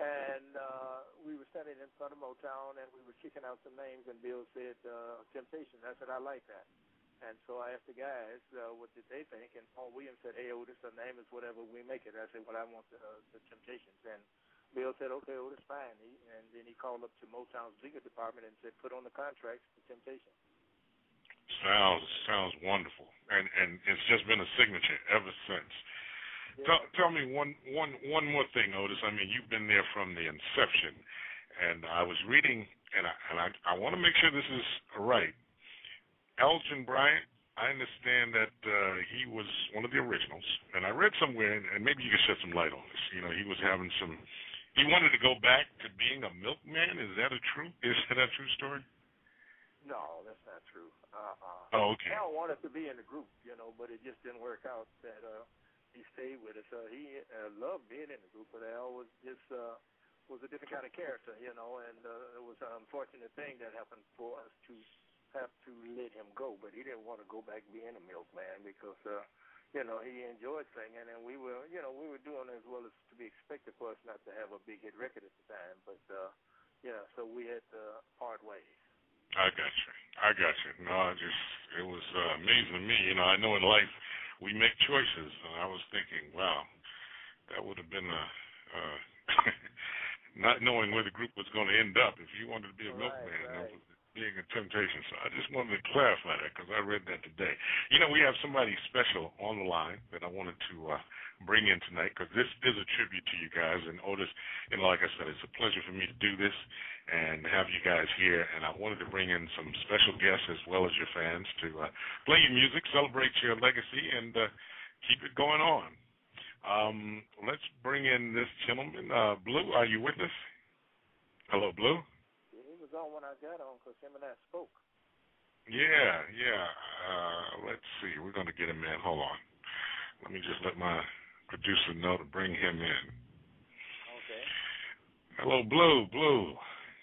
And uh, we were standing in front of Motown, and we were kicking out some names, and Bill said uh, Temptation. I said I like that. And so I asked the guys uh, what did they think, and Paul Williams said, "Hey, Otis, the name is whatever we make it." I said, "Well, I want the, uh, the Temptations." And Bill said, "Okay, Otis, fine." He, and then he called up to Motown's legal department and said, "Put on the contracts the Temptation." sounds sounds wonderful, and and it's just been a signature ever since. Tell, tell me one one one more thing, Otis. I mean, you've been there from the inception, and I was reading, and I and I, I want to make sure this is right. Elgin Bryant, I understand that uh, he was one of the originals, and I read somewhere, and, maybe you could shed some light on this. You know, he was having some. He wanted to go back to being a milkman. Is that a true? Is that a true story? No, that's not true. Uh-uh. Oh, okay. Al wanted to be in the group, you know, but it just didn't work out. That uh, he stayed with us. Uh, he uh, loved being in the group, but Al was just uh, was a different kind of character, you know, and uh, it was an unfortunate thing that happened for us to have to let him go. But he didn't want to go back being a milkman because, uh, you know, he enjoyed singing, and we were, you know, we were doing as well as to be expected for us not to have a big hit record at the time. But uh, yeah, so we had to part ways. I got you. I got you. No, I just it was uh, amazing to me. You know, I know in life we make choices, and I was thinking, wow, that would have been a uh, not knowing where the group was going to end up. If you wanted to be a Right, milkman, that right. was being a temptation. So I just wanted to clarify that because I read that today. You know, we have somebody special on the line that I wanted to uh, bring in tonight because this is a tribute to you guys. And Otis, and like I said, it's a pleasure for me to do this and have you guys here. And I wanted to bring in some special guests as well as your fans to uh, play your music, celebrate your legacy, and uh, keep it going on. Um, let's bring in this gentleman. Uh, Blue, are you with us? Hello, Blue. He when I got on because him and I spoke. Yeah, yeah. Uh, let's see. We're going to get him in. Hold on. Let me just let my producer know to bring him in. Okay. Hello, Blue. Blue.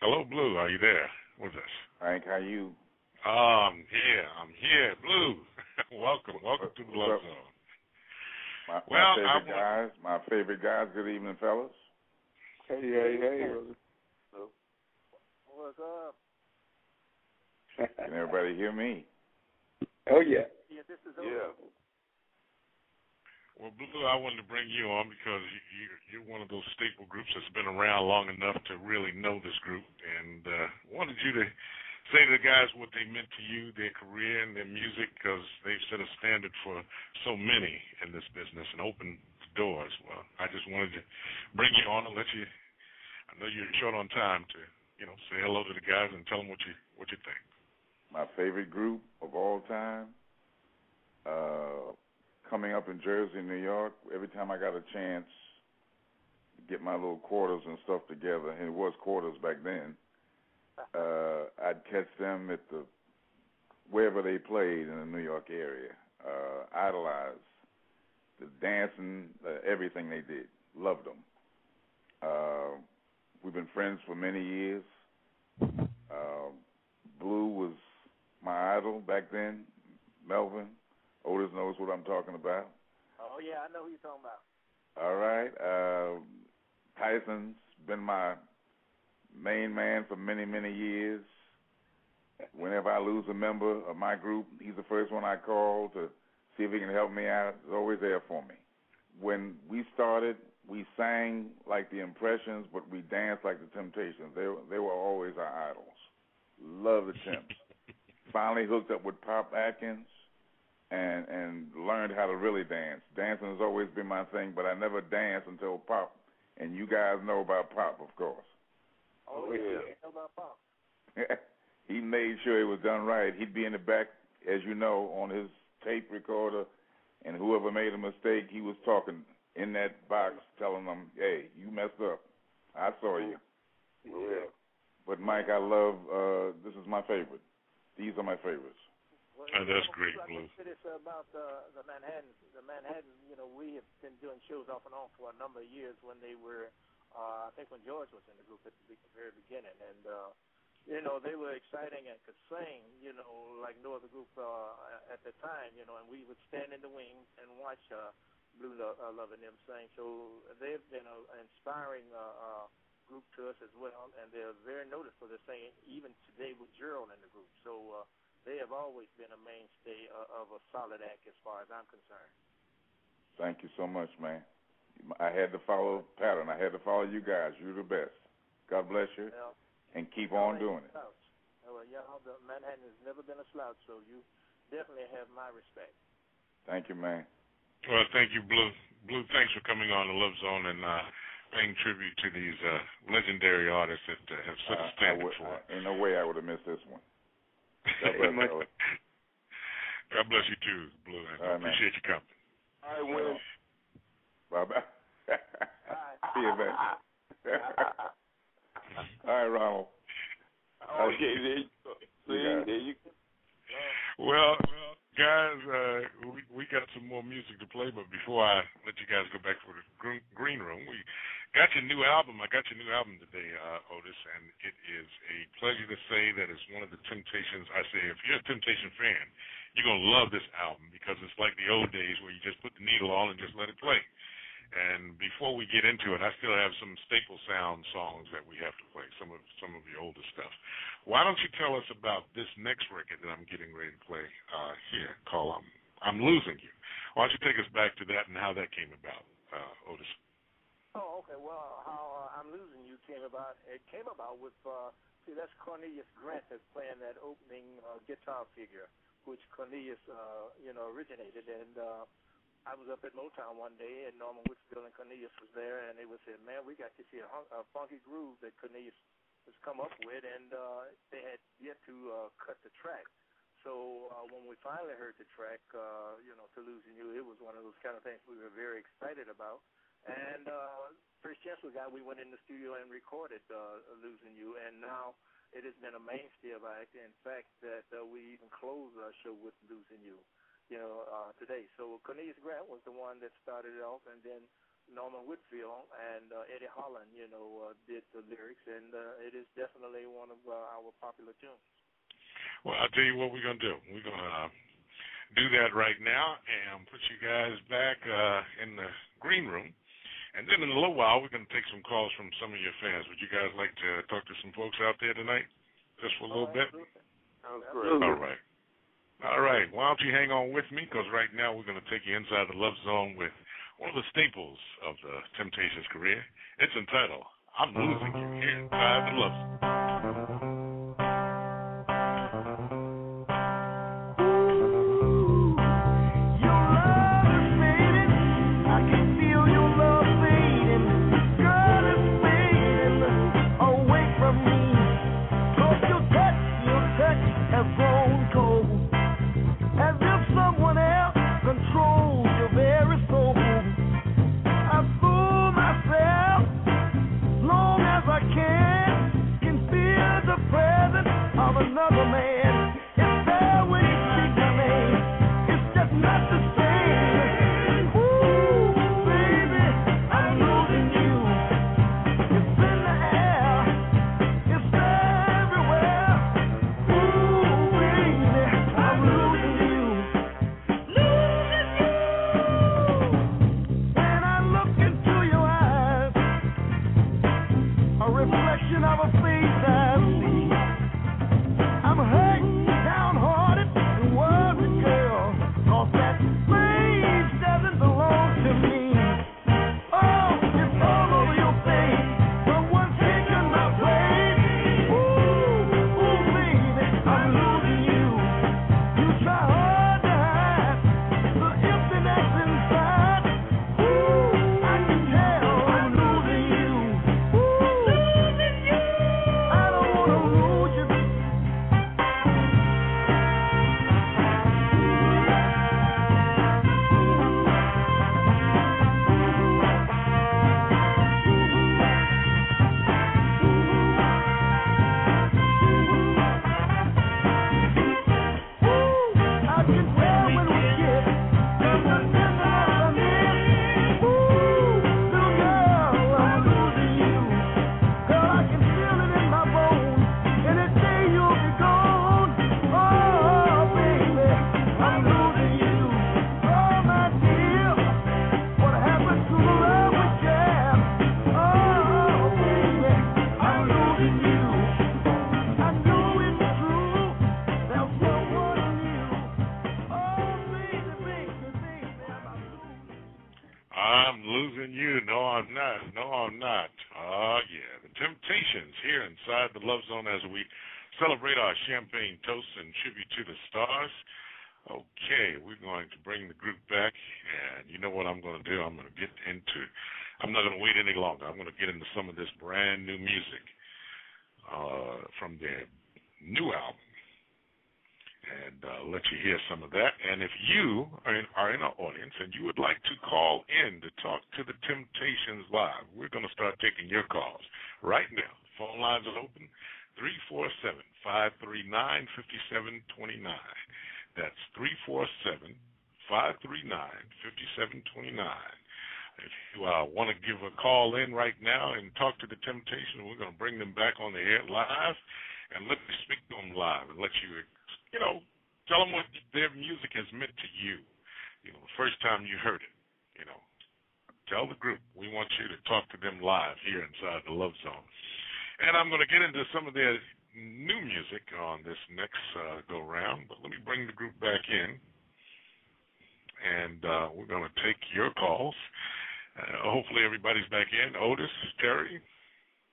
Hello, Blue. Are you there with us? Frank, how are you? Oh, I'm here. I'm here. Blue. welcome. Welcome to the Love Zone. My, well, my favorite I, guys. My favorite guys. Good evening, fellas. Hey, hey, hey. What's up? Can everybody hear me? Oh yeah. Yeah, this is Yeah. Well, Blue, I wanted to bring you on because you, you're one of those staple groups that's been around long enough to really know this group, and uh, wanted you to say to the guys what they meant to you, their career and their music, because they've set a standard for so many in this business and opened the doors. Well, I just wanted to bring you on and let you. I know you're short on time to, you know, say hello to the guys and tell them what you what you think. My favorite group of all time. Uh, coming up in Jersey, New York, every time I got a chance to get my little quarters and stuff together, and it was quarters back then, uh, I'd catch them at the wherever they played in the New York area. Uh, idolized the dancing, uh, everything they did. Loved them. Uh, we've been friends for many years. Uh, Blue was my idol back then. Melvin, Otis knows what I'm talking about. Oh yeah, I know who you're talking about. All right. Uh, Tyson's been my main man for many, many years. Whenever I lose a member of my group, he's the first one I call to see if he can help me out. He's always there for me. When we started, we sang like the Impressions, but we danced like the Temptations. They they were always our idols. Love the Temps. Finally hooked up with Pop Atkins and and learned how to really dance. Dancing has always been my thing, but I never danced until Pop. And you guys know about Pop, of course. Oh, Oh, yeah. yeah. Know about Pop. he made sure it was done right. He'd be in the back, as you know, on his tape recorder, and whoever made a mistake, he was talking in that box, telling them, "Hey, you messed up. I saw you." Yeah. But Mike, I love. uh This is my favorite. These are my favorites. Well, Oh, that's know, great, Blue. can this about uh, the Manhattan. The Manhattan, you know, we have been doing shows off and on for a number of years when they were, uh, I think when George was in the group at the very beginning. And, uh, you know, they were exciting and could sing, you know, like no other group uh, at the time, you know, and we would stand in the wings and watch uh, Blue Lo- uh, Love and them sing. So they've been an inspiring uh, uh, group to us as well, and they're very noticeable. They're singing even today with Gerald in the group. So, uh, they have always been a mainstay uh, of a solid act as far as I'm concerned. Thank you so much, man. I had to follow pattern. I had to follow you guys. You're the best. God bless you, Well, and keep on doing it. Uh, Well, y'all, the Manhattan has never been a slouch, so you definitely have my respect. Thank you, man. Well, thank you, Blue. Blue, thanks for coming on the Love Zone and uh, paying tribute to these uh, legendary artists that uh, have set a I- I standard would- for. I- ain't no way I would have missed this one. God bless God bless you too, Blue. And All right, man. appreciate you coming. All right, Will. Bye bye. See you, man. All right, Ronald. Okay, there you go. See, You got it. there you Well, well, guys, uh, we we got some more music to play, but before I let you guys go back for the green, room, we got your new album. I got your new album today, uh, Otis, and it is a pleasure to say that it's one of the Temptations. I say, if you're a Temptation fan, you're gonna love this album because it's like the old days where you just put the needle on and just let it play. And before we get into it, I still have some staple sound songs that we have to play, some of some of the older stuff. Why don't you tell us about this next record that I'm getting ready to play uh, here, called um, "I'm Losing You"? Why don't you take us back to that and how that came about, uh, Otis? Oh, okay. Well, how uh, I'm losing you came about. It came about with uh, see that's Cornelius Grant that's playing that opening uh, guitar figure, which Cornelius uh, you know originated. And uh, I was up at Motown one day, and Norman Whitfield and Cornelius was there, and they were saying, "Man, we got to see a, hunk, a funky groove that Cornelius has come up with," and uh, they had yet to uh, cut the track. So uh, when we finally heard the track, uh, you know, "To Losing You," it was one of those kind of things we were very excited about. And uh, first chance we got, we went in the studio and recorded uh, "Losing You," and now it has been a mainstay of act. In fact, that uh, we even closed our show with "Losing You," you know, uh, today. So Cornelius Grant was the one that started it off, and then Norman Whitfield and uh, Eddie Holland, you know, uh, did the lyrics, and uh, it is definitely one of uh, our popular tunes. Well, I'll tell you what we're gonna do. We're gonna uh, do that right now and put you guys back uh, in the green room. And then in a little while, we're going to take some calls from some of your fans. Would you guys like to talk to some folks out there tonight, just for a little oh, bit? Sounds great. All right. All right. Why don't you hang on with me? Because right now we're going to take you inside the love zone with one of the staples of the Temptations career. It's entitled "I'm Losing You" here inside the love zone.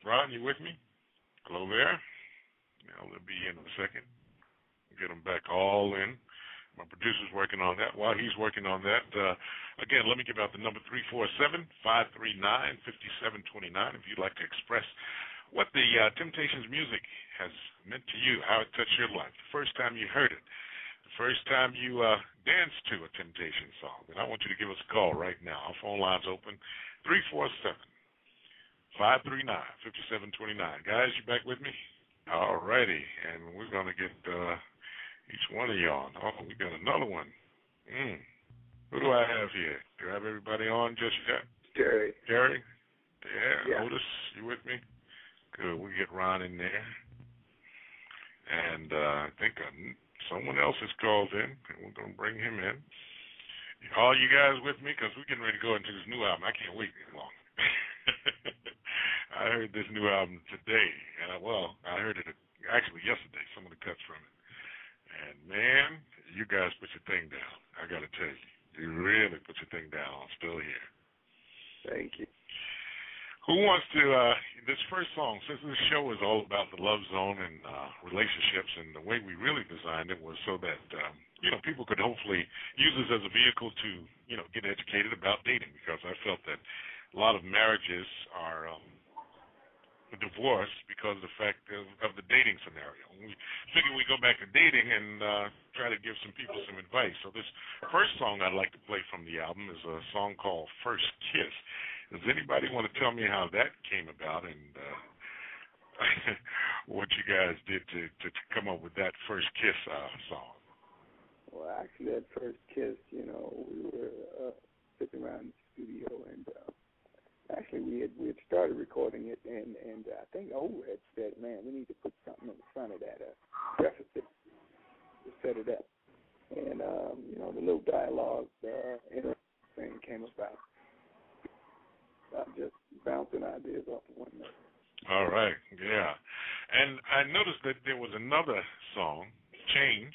Ron, you with me? Hello there. Now they'll be in a second. Get them back all in. My producer's working on that. While he's working on that, uh, again, let me give out the number 347 539 5729 if you'd like to express what the uh, Temptations music has meant to you, how it touched your life, the first time you heard it, the first time you uh, danced to a Temptation song. And I want you to give us a call right now. Our phone line's open 347 539 5729. Guys, you back with me? All righty. And we're going to get uh, each one of y'all. Oh, we got another one. Mm. Who do I have here? Do I have everybody on just yet? Terry. Terry? Yeah, Yeah. Otis, you with me? Good. We get Ron in there. And uh, I think uh, someone else has called in, and we're going to bring him in. All you guys with me? Because we're getting ready to go into this new album. I can't wait any longer. I heard this new album today. And I, well, I heard it actually yesterday, some of the cuts from it. And man, you guys put your thing down. I got to tell you, you really put your thing down. I'm still here. Thank you. Who wants to? uh This first song, since this show is all about the love zone and uh relationships, and the way we really designed it was so that um, you know people could hopefully use this as a vehicle to you know get educated about dating, because I felt that a lot of marriages are um divorced because of the fact of, of the dating scenario. We figure we go back to dating and uh try to give some people some advice. So this first song I'd like to play from the album is a song called First Kiss. Does anybody want to tell me how that came about and uh, what you guys did to, to, to come up with that first kiss uh, song? Well, actually, that first kiss, you know, we were uh, sitting around the studio, and uh, actually, we had we had started recording it, and and I think O had said, "Man, we need to put something in front of that, uh, preface it, to set it up." And um, you know, the little dialogue uh, thing came about. I'm just bouncing ideas off of one another. All right, yeah. And I noticed that there was another song, Change.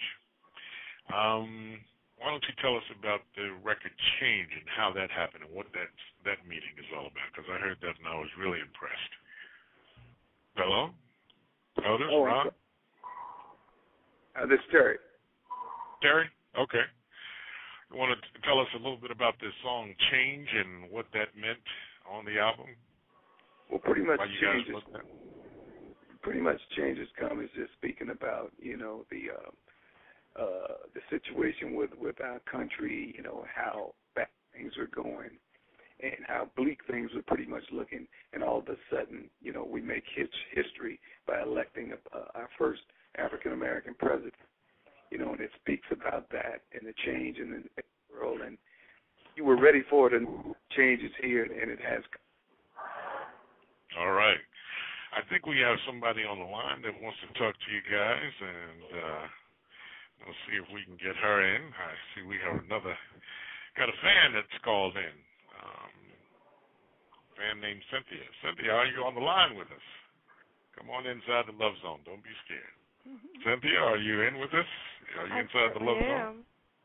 Um, why don't you tell us about the record Change and how that happened and what that that meeting is all about? Because I heard that and I was really impressed. Hello, Otis, Oh, Ron. Uh, this is Terry. Terry. Okay. You want to tell us a little bit about this song Change and what that meant on the album? Well, pretty much Why you guys changes. Pretty much changes come is just speaking about you know the uh, uh, the situation with with our country. You know how bad things are going, and how bleak things are pretty much looking. And all of a sudden, you know, we make his history by electing a, uh, our first African American president. You know, and it speaks about that and the change in the world. And you were ready for it, and change is here, and it has All right. I think we have somebody on the line that wants to talk to you guys, and uh, we'll see if we can get her in. I see we have another, got a fan that's called in. Um, fan named Cynthia. Cynthia, are you on the line with us? Come on inside the Love Zone. Don't be scared. Cynthia, are you in with us? Are you I inside the Love certainly Zone? am.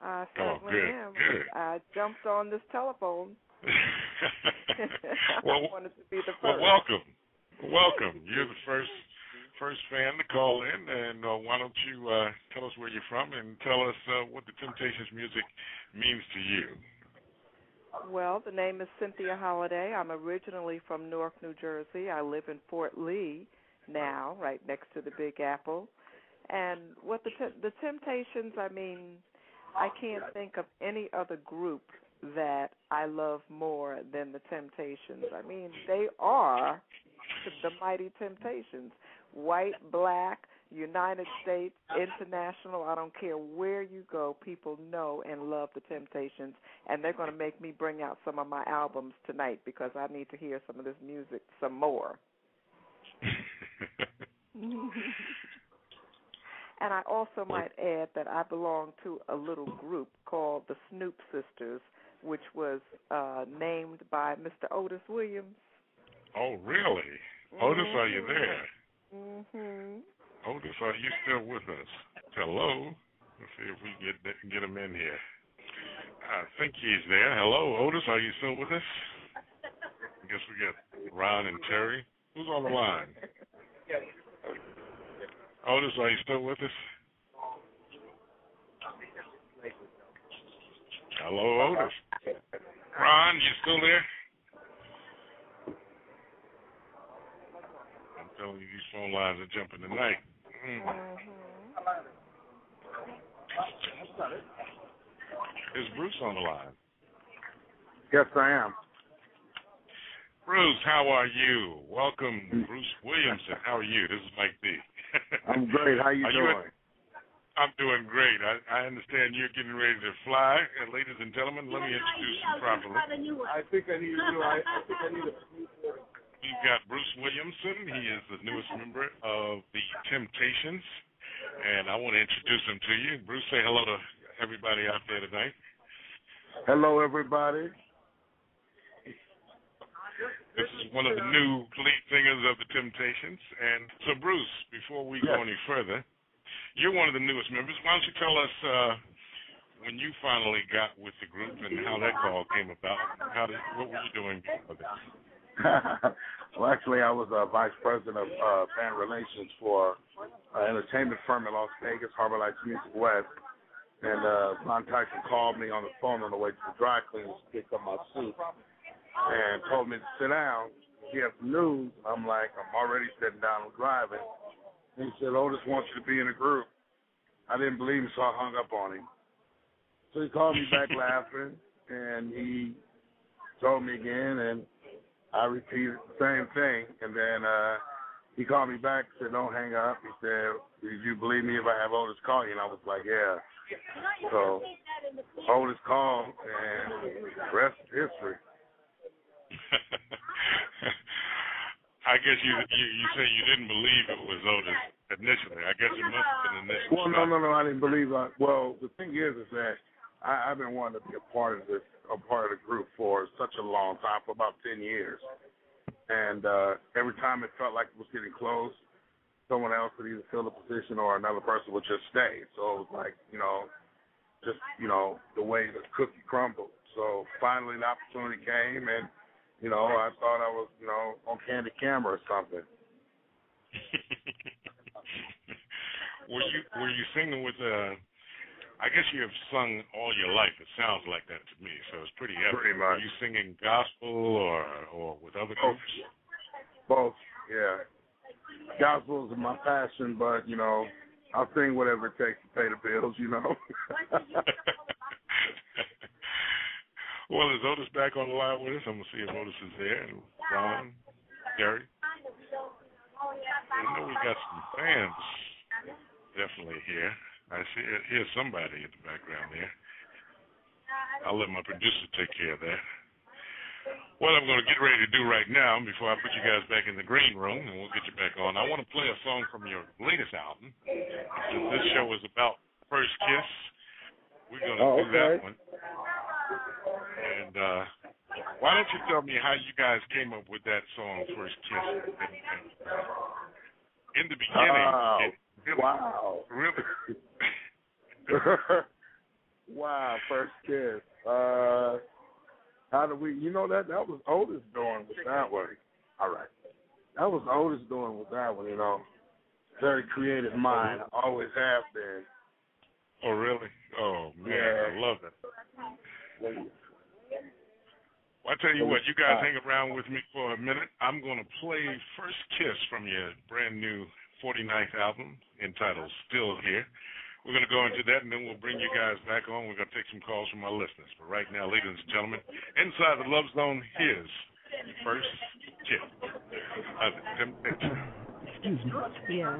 I Oh, certainly good, am. good. I jumped on this telephone. well, I wanted to be the well, welcome, welcome. You're the first first fan to call in, and uh, why don't you uh, tell us where you're from and tell us uh, what the Temptations music means to you? Well, the name is Cynthia Holiday. I'm originally from Newark, New Jersey. I live in Fort Lee now, right next to the Big Apple. And what the Tem- the Temptations, I mean, I can't think of any other group that I love more than the Temptations. I mean, they are the mighty Temptations. White, black, United States, international, I don't care where you go, people know and love the Temptations and they're going to make me bring out some of my albums tonight because I need to hear some of this music some more. And I also might add that I belong to a little group called the Snoop Sisters, which was uh, named by Mr. Otis Williams. Oh, really? Otis, are you there? Mhm. Otis, are you still with us? Hello. Let's see if we get get him in here. I think he's there. Hello, Otis, are you still with us? I guess we got Ron and Terry. Who's on the line? Otis, are you still with us? Hello, Otis. Ron, you still there? I'm telling you, these phone lines are jumping tonight. Mm. Is Bruce on the line? Yes, I am. Bruce, how are you? Welcome, Bruce Williamson. How are you? This is Mike B. I'm great. How you Are doing? at- I'm doing great. I, I understand you're getting ready to fly. And ladies and gentlemen, let me introduce you properly. I think I need to do. I, I think I need to. We've got Bruce Williamson. He is the newest member of the Temptations. And I want to introduce him to you. Bruce, say hello to everybody out there tonight. Hello, everybody. This is one of the new lead singers of the Temptations. And so, Bruce, before we go any further, you're one of the newest members. Why don't you tell us uh, when you finally got with the group and how that call came about? How did, what were you doing before this? well, actually, I was a vice president of uh, band relations for an entertainment firm in Las Vegas, Harbor Lights Music West. And uh, Ron Tyson called me on the phone on the way to the dry cleaners to pick up my suit and told me to sit down. He had news. I'm like, I'm already sitting down. I'm driving. He said, Otis wants you to be in a group. I didn't believe him, so I hung up on him. So he called me back laughing, and he told me again, and I repeated the same thing. And then uh, he called me back, said, "Don't hang up." He said, "Did you believe me if I have Otis call you?" And I was like, "Yeah." So Otis called, and the rest is history. I guess you you you say you didn't believe it was Otis initially. I guess it must have been initially. Well, no, no, no, I didn't believe. I, well, the thing is, is that I, I've been wanting to be a part of this, a part of the group for such a long time, for about ten years, and uh every time it felt like it was getting close, someone else would either fill the position or another person would just stay. So it was like, you know, just you know the way the cookie crumbled. So finally, the opportunity came, and you know, I thought I was, you know, on candid camera or something. were you were you singing with uh I guess you have sung all your life. It sounds like that to me. So it's pretty evident. Pretty much. Were you singing gospel or or with other groups? Both, yeah. Gospel is my passion, but you know, I'll sing whatever it takes to pay the bills. You know. well, is Otis back on the line with us? I'm gonna see if Otis is there. And Ron, Gary. I know we got some fans definitely here. I see hear somebody in the background there. I'll let my producer take care of that. What I'm going to get ready to do right now, before I put you guys back in the green room, and we'll get you back on, I want to play a song from your latest album. Since this show is about First Kiss, we're going to Oh, do that one. And uh, why don't you tell me how you guys came up with that song, First Kiss? Uh, in the beginning, Oh, it really, wow. really wow, first kiss. Uh, how do we? You know that that was Otis doing with that one. All right, that was Otis doing with that one. You know, very creative mind. I Always have been. Oh, really? Oh, man, Yeah. I love it. Well, I tell you what, you guys hang around with me for a minute. I'm going to play First Kiss from your brand new 49th album entitled Still Here. We're going to go into that, and then we'll bring you guys back on. We're going to take some calls from our listeners. But right now, ladies and gentlemen, inside the Love Zone, here's First Kiss. of the Excuse me. Yeah.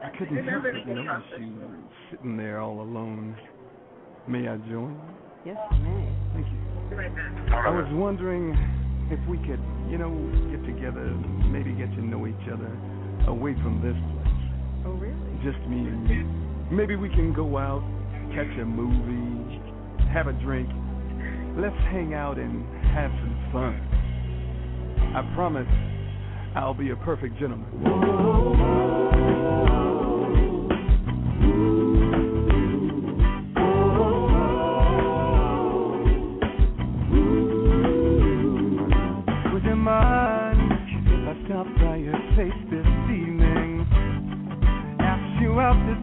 I couldn't help but notice you sitting there all alone. May I join? Yes, you may. Thank you. I was wondering if we could, you know, get together, maybe get to know each other away from this place. Oh, really? Just me and you. Maybe we can go out, catch a movie, have a drink. Let's hang out and have some fun. I promise I'll be a perfect gentleman.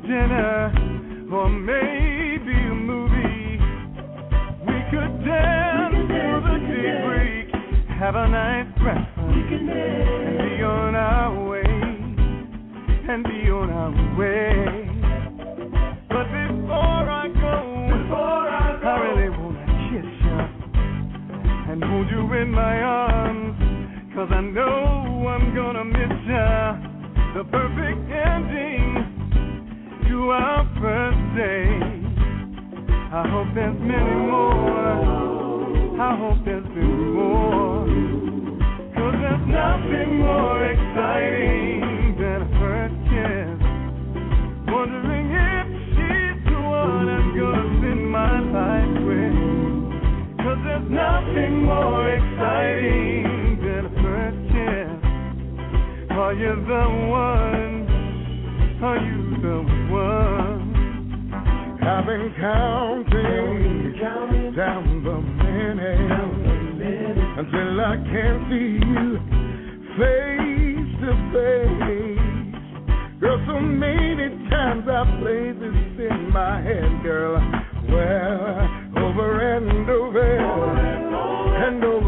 Dinner or maybe a movie. We could dance till the daybreak, have a nice breakfast, and be on our way, and be on our way. But before I go, before I, go, I really wanna kiss you and hold you in my arms. Cause I know I'm gonna miss ya. The perfect ending to our first day. I hope there's many more. I hope there's many more. Cause there's nothing more exciting than a first kiss. Wondering if she's the one I'm gonna spend my life with. Cause there's nothing more exciting than a first kiss. Are you the one? Are you the one? I've been counting down the minutes until I can see you face to face. Girl, so many times I played this in my head, girl. Well, over and over and over again.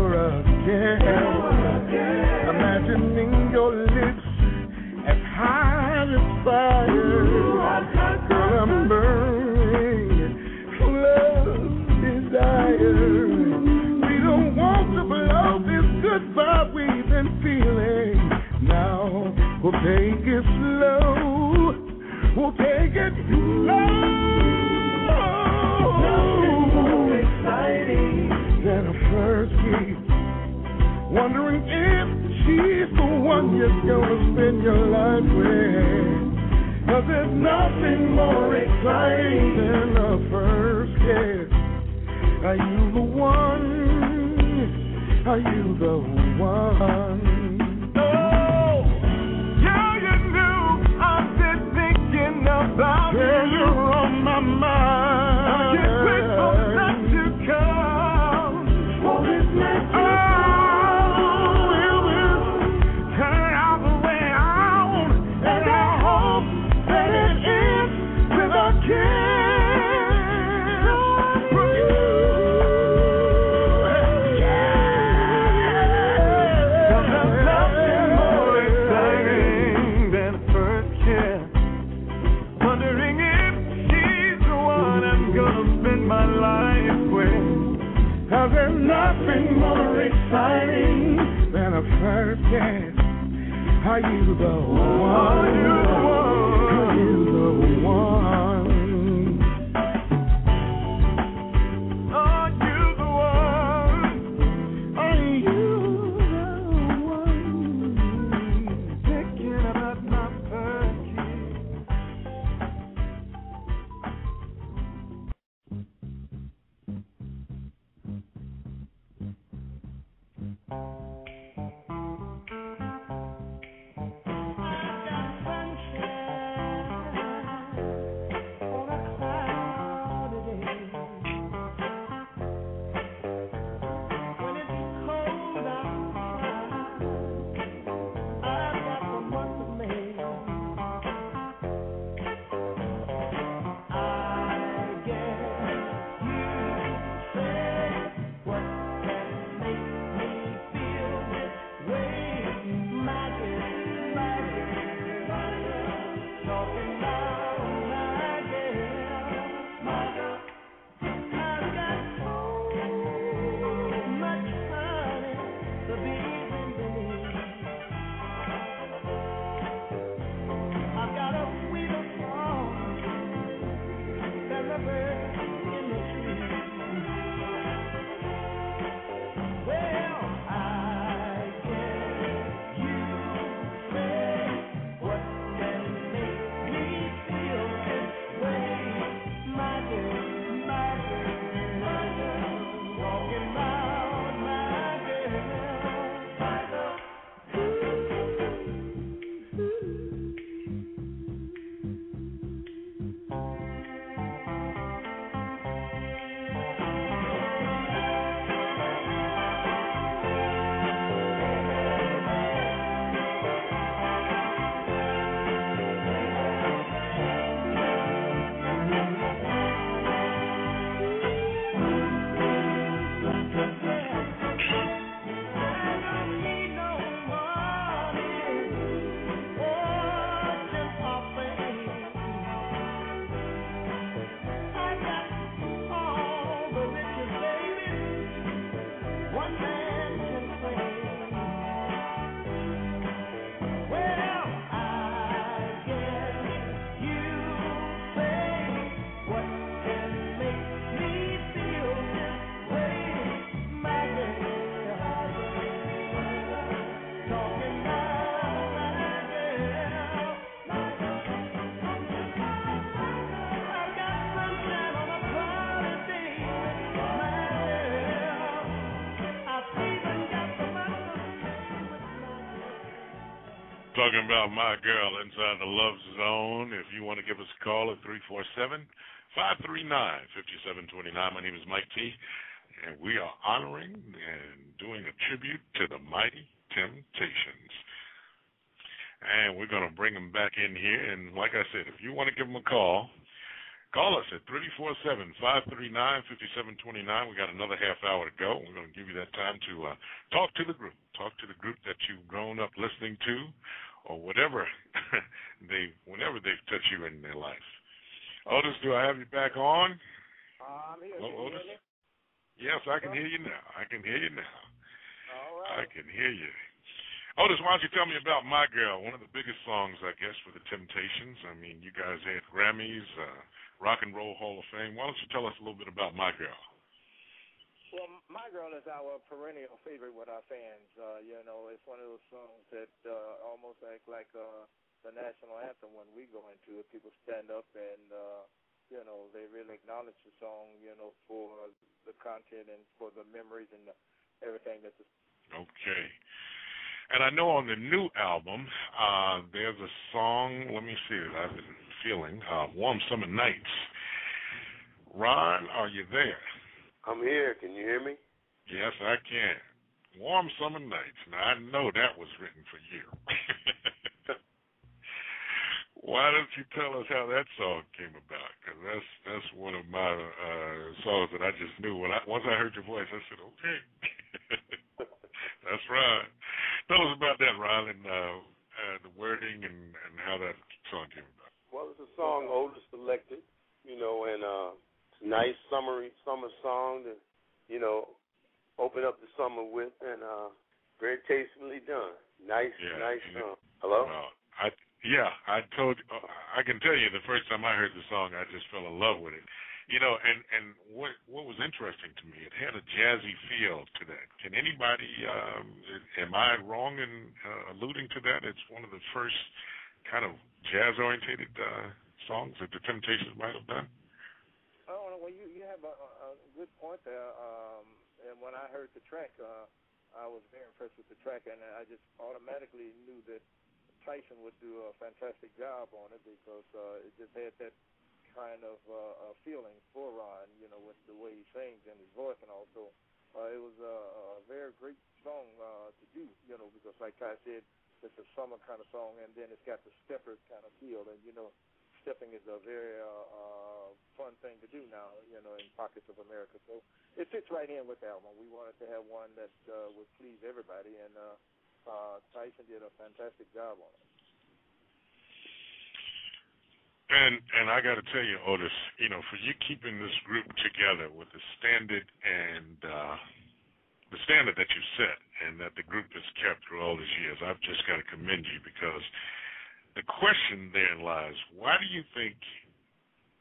Wondering if she's the one you're gonna spend your life with. Cause there's nothing more exciting than a first kiss. Are you the one? Are you the one? Oh, yeah, you knew I've been thinking about Girl, you. you're on my mind. You the one? Are Talking about my girl inside the love zone. If you want to give us a call at 347 539 5729. My name is Mike T. And we are honoring and doing a tribute to the mighty Temptations. And we're going to bring them back in here. And like I said, if you want to give them a call, call us at 347 539 5729. We got another half hour to go. We're going to give you that time to uh, talk to the group. Talk to the group that you've grown up listening to or whatever they whenever they've touched you in their life. Otis, do I have you back on? I'm here. Hello, Otis. Yes, I can hear you now. I can hear you now. All right. I can hear you. Otis, why don't you tell me about My Girl, one of the biggest songs, I guess, for the Temptations. I mean, you guys had Grammys, uh, Rock and Roll Hall of Fame. Why don't you tell us a little bit about My Girl? Well, My Girl is our perennial favorite with our fans. Uh, you know, it's one of those songs that uh, almost act like uh, the national anthem when we go into it. People stand up and, uh, you know, they really acknowledge the song, you know, for the content and for the memories and the, everything that's. Okay. And I know on the new album, uh, there's a song, let me see it, I've been feeling, uh, Warm Summer Nights. Ron, are you there? I'm here. Can you hear me? Yes, I can. Warm Summer Nights. Now, I know that was written for you. Why don't you tell us how that song came about? Because that's that's one of my uh, songs that I just knew when I once I heard your voice, I said, okay, that's right. Tell us about that, Ron, and uh, uh, the wording and and how that song came about. Well, it's a song Otis selected, you know, and uh, nice summery summer song to, you know, open up the summer with, and uh, very tastefully done. Nice, Yeah, nice it- song. Hello. Well, I yeah, I told I can tell you the first time I heard the song, I just fell in love with it. You know, and and what what was interesting to me, it had a jazzy feel to that. Can anybody? Um, am I wrong in uh, alluding to that? It's one of the first kind of jazz-oriented uh, songs that the Temptations might have done. Oh, well, you you have a, a good point there. Um, and when I heard the track, uh, I was very impressed with the track, and I just automatically knew that Tyson would do a fantastic job on it because uh, it just had that kind of uh, uh, feeling for Ron, you know, with the way he sings and his voice, and also uh, it was a, a very great song uh, to do, you know, because like I said, it's a summer kind of song, and then it's got the stepper kind of feel, and you know, stepping is a very uh, uh, fun thing to do now, you know, in pockets of America. So it fits right in with the album. We wanted to have one that uh, would please everybody, and uh, uh, Tyson did a fantastic job on it. And and I got to tell you, Otis, you know, for you keeping this group together with the standard and uh, the standard that you set, and that the group has kept through all these years, I've just got to commend you because the question therein lies: Why do you think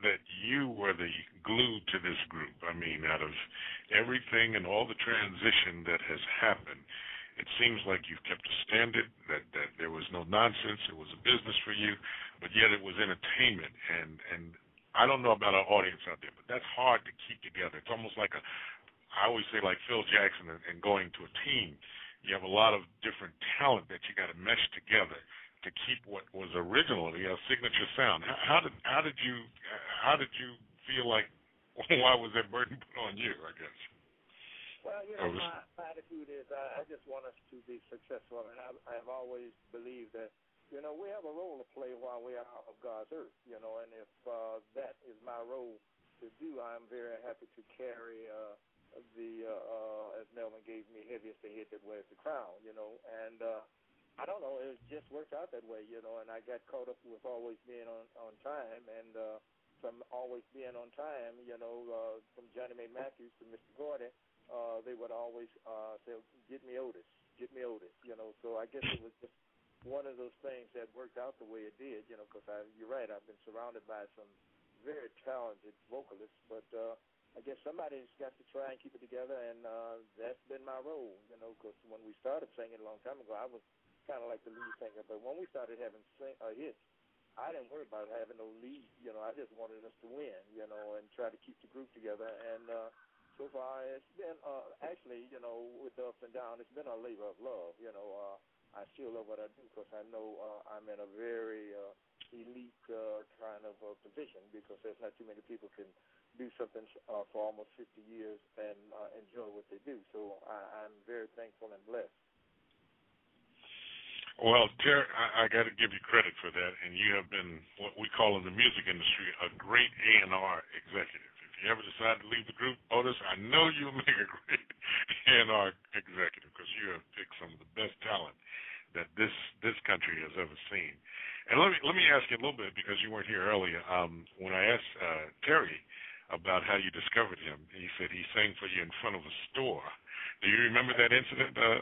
that you were the glue to this group? I mean, out of everything and all the transition that has happened, it seems like you've kept a standard that that there was no nonsense. It was a business for you, but yet it was entertainment. And and I don't know about our audience out there, but that's hard to keep together. It's almost like a I always say like Phil Jackson and, going to a team. You have a lot of different talent that you got to mesh together to keep what was originally a signature sound. How, how did how did you how did you feel like why was that burden put on you? I guess. Well, you know, this- my, my attitude is I, I just want us to be successful, and I, I have always believed that, you know, we have a role to play while we are of God's earth, you know, and if uh, that is my role to do, I'm very happy to carry uh, the, uh, uh, as Melvin gave me, heaviest the head that wears the crown, you know, and uh, I don't know, it just worked out that way, you know, and I got caught up with always being on on time, and uh, from always being on time, you know, uh, from Johnnie Mae Matthews to Mr. Gordy, uh, they would always uh, say, "Get me Otis, get me Otis," you know. So I guess it was just one of those things that worked out the way it did, you know. Because you're right, I've been surrounded by some very talented vocalists, but uh, I guess somebody's got to try and keep it together, and uh, that's been my role, you know. Because when we started singing a long time ago, I was kind of like the lead singer, but when we started having sing- uh, hits, I didn't worry about having no lead, you know. I just wanted us to win, you know, and try to keep the group together, and. uh so far it's been uh actually you know with the ups and downs it's been a labor of love you know uh I still love what I do because I know uh, I'm in a very uh, elite uh, kind of uh, position because there's not too many people can do something uh, for almost 50 years and uh, enjoy what they do. So I, I'm very thankful and blessed. Well, Terry, I, I got to give you credit for that, and you have been what we call in the music industry a great A and R executive. If you ever decide to leave the group, Otis, I know you'll make a great A and R executive because you have picked some of the best talent that this this country has ever seen. And let me let me ask you a little bit because you weren't here earlier. Um, when I asked uh, Terry about how you discovered him, he said he sang for you in front of a store. Do you remember that incident? Uh,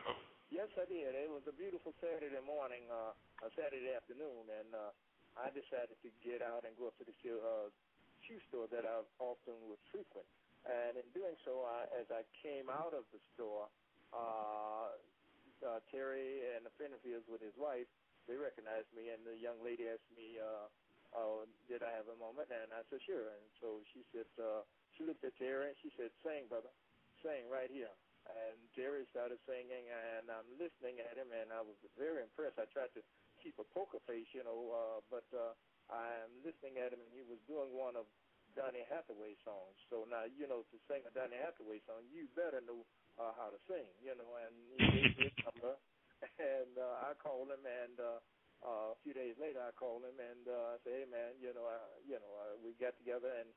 Yes, I did. It was a beautiful Saturday morning, uh, a Saturday afternoon, and uh, I decided to get out and go up to the uh, shoe store that I often would frequent. And in doing so, I, as I came out of the store, uh, uh, Terry and a friend of his with his wife, they recognized me, and the young lady asked me, uh, uh, did I have a moment? And I said, sure. And so she said, uh, she looked at Terry and she said, sing, brother, sing right here and Terry started singing, and I'm listening at him, and I was very impressed. I tried to keep a poker face, you know, uh, but uh, I'm listening at him, and he was doing one of Donny Hathaway songs. So now, you know, to sing a Donny Hathaway song, you better know uh, how to sing, you know. And he gave me his number, and uh, I called him, and uh, uh, a few days later, I called him, and uh, I said, "Hey, man, you know, uh, you know, uh, we got together, and."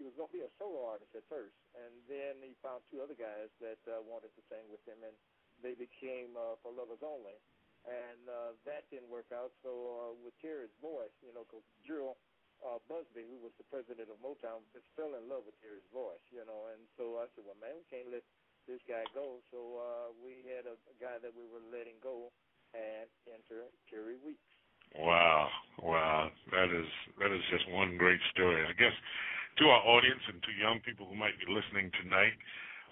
He was going to be a solo artist at first, and then he found two other guys that uh, wanted to sing with him, and they became uh, for lovers only. And uh, that didn't work out. So uh, with Terry's voice, you know, because Jheryl uh, Busby, who was the president of Motown, just fell in love with Terry's voice, you know. And so I said, well, man, we can't let this guy go. So uh, we had a guy that we were letting go, and enter Terry Weeks. Wow, wow, that is that is just one great story. I guess to our audience and to young people who might be listening tonight,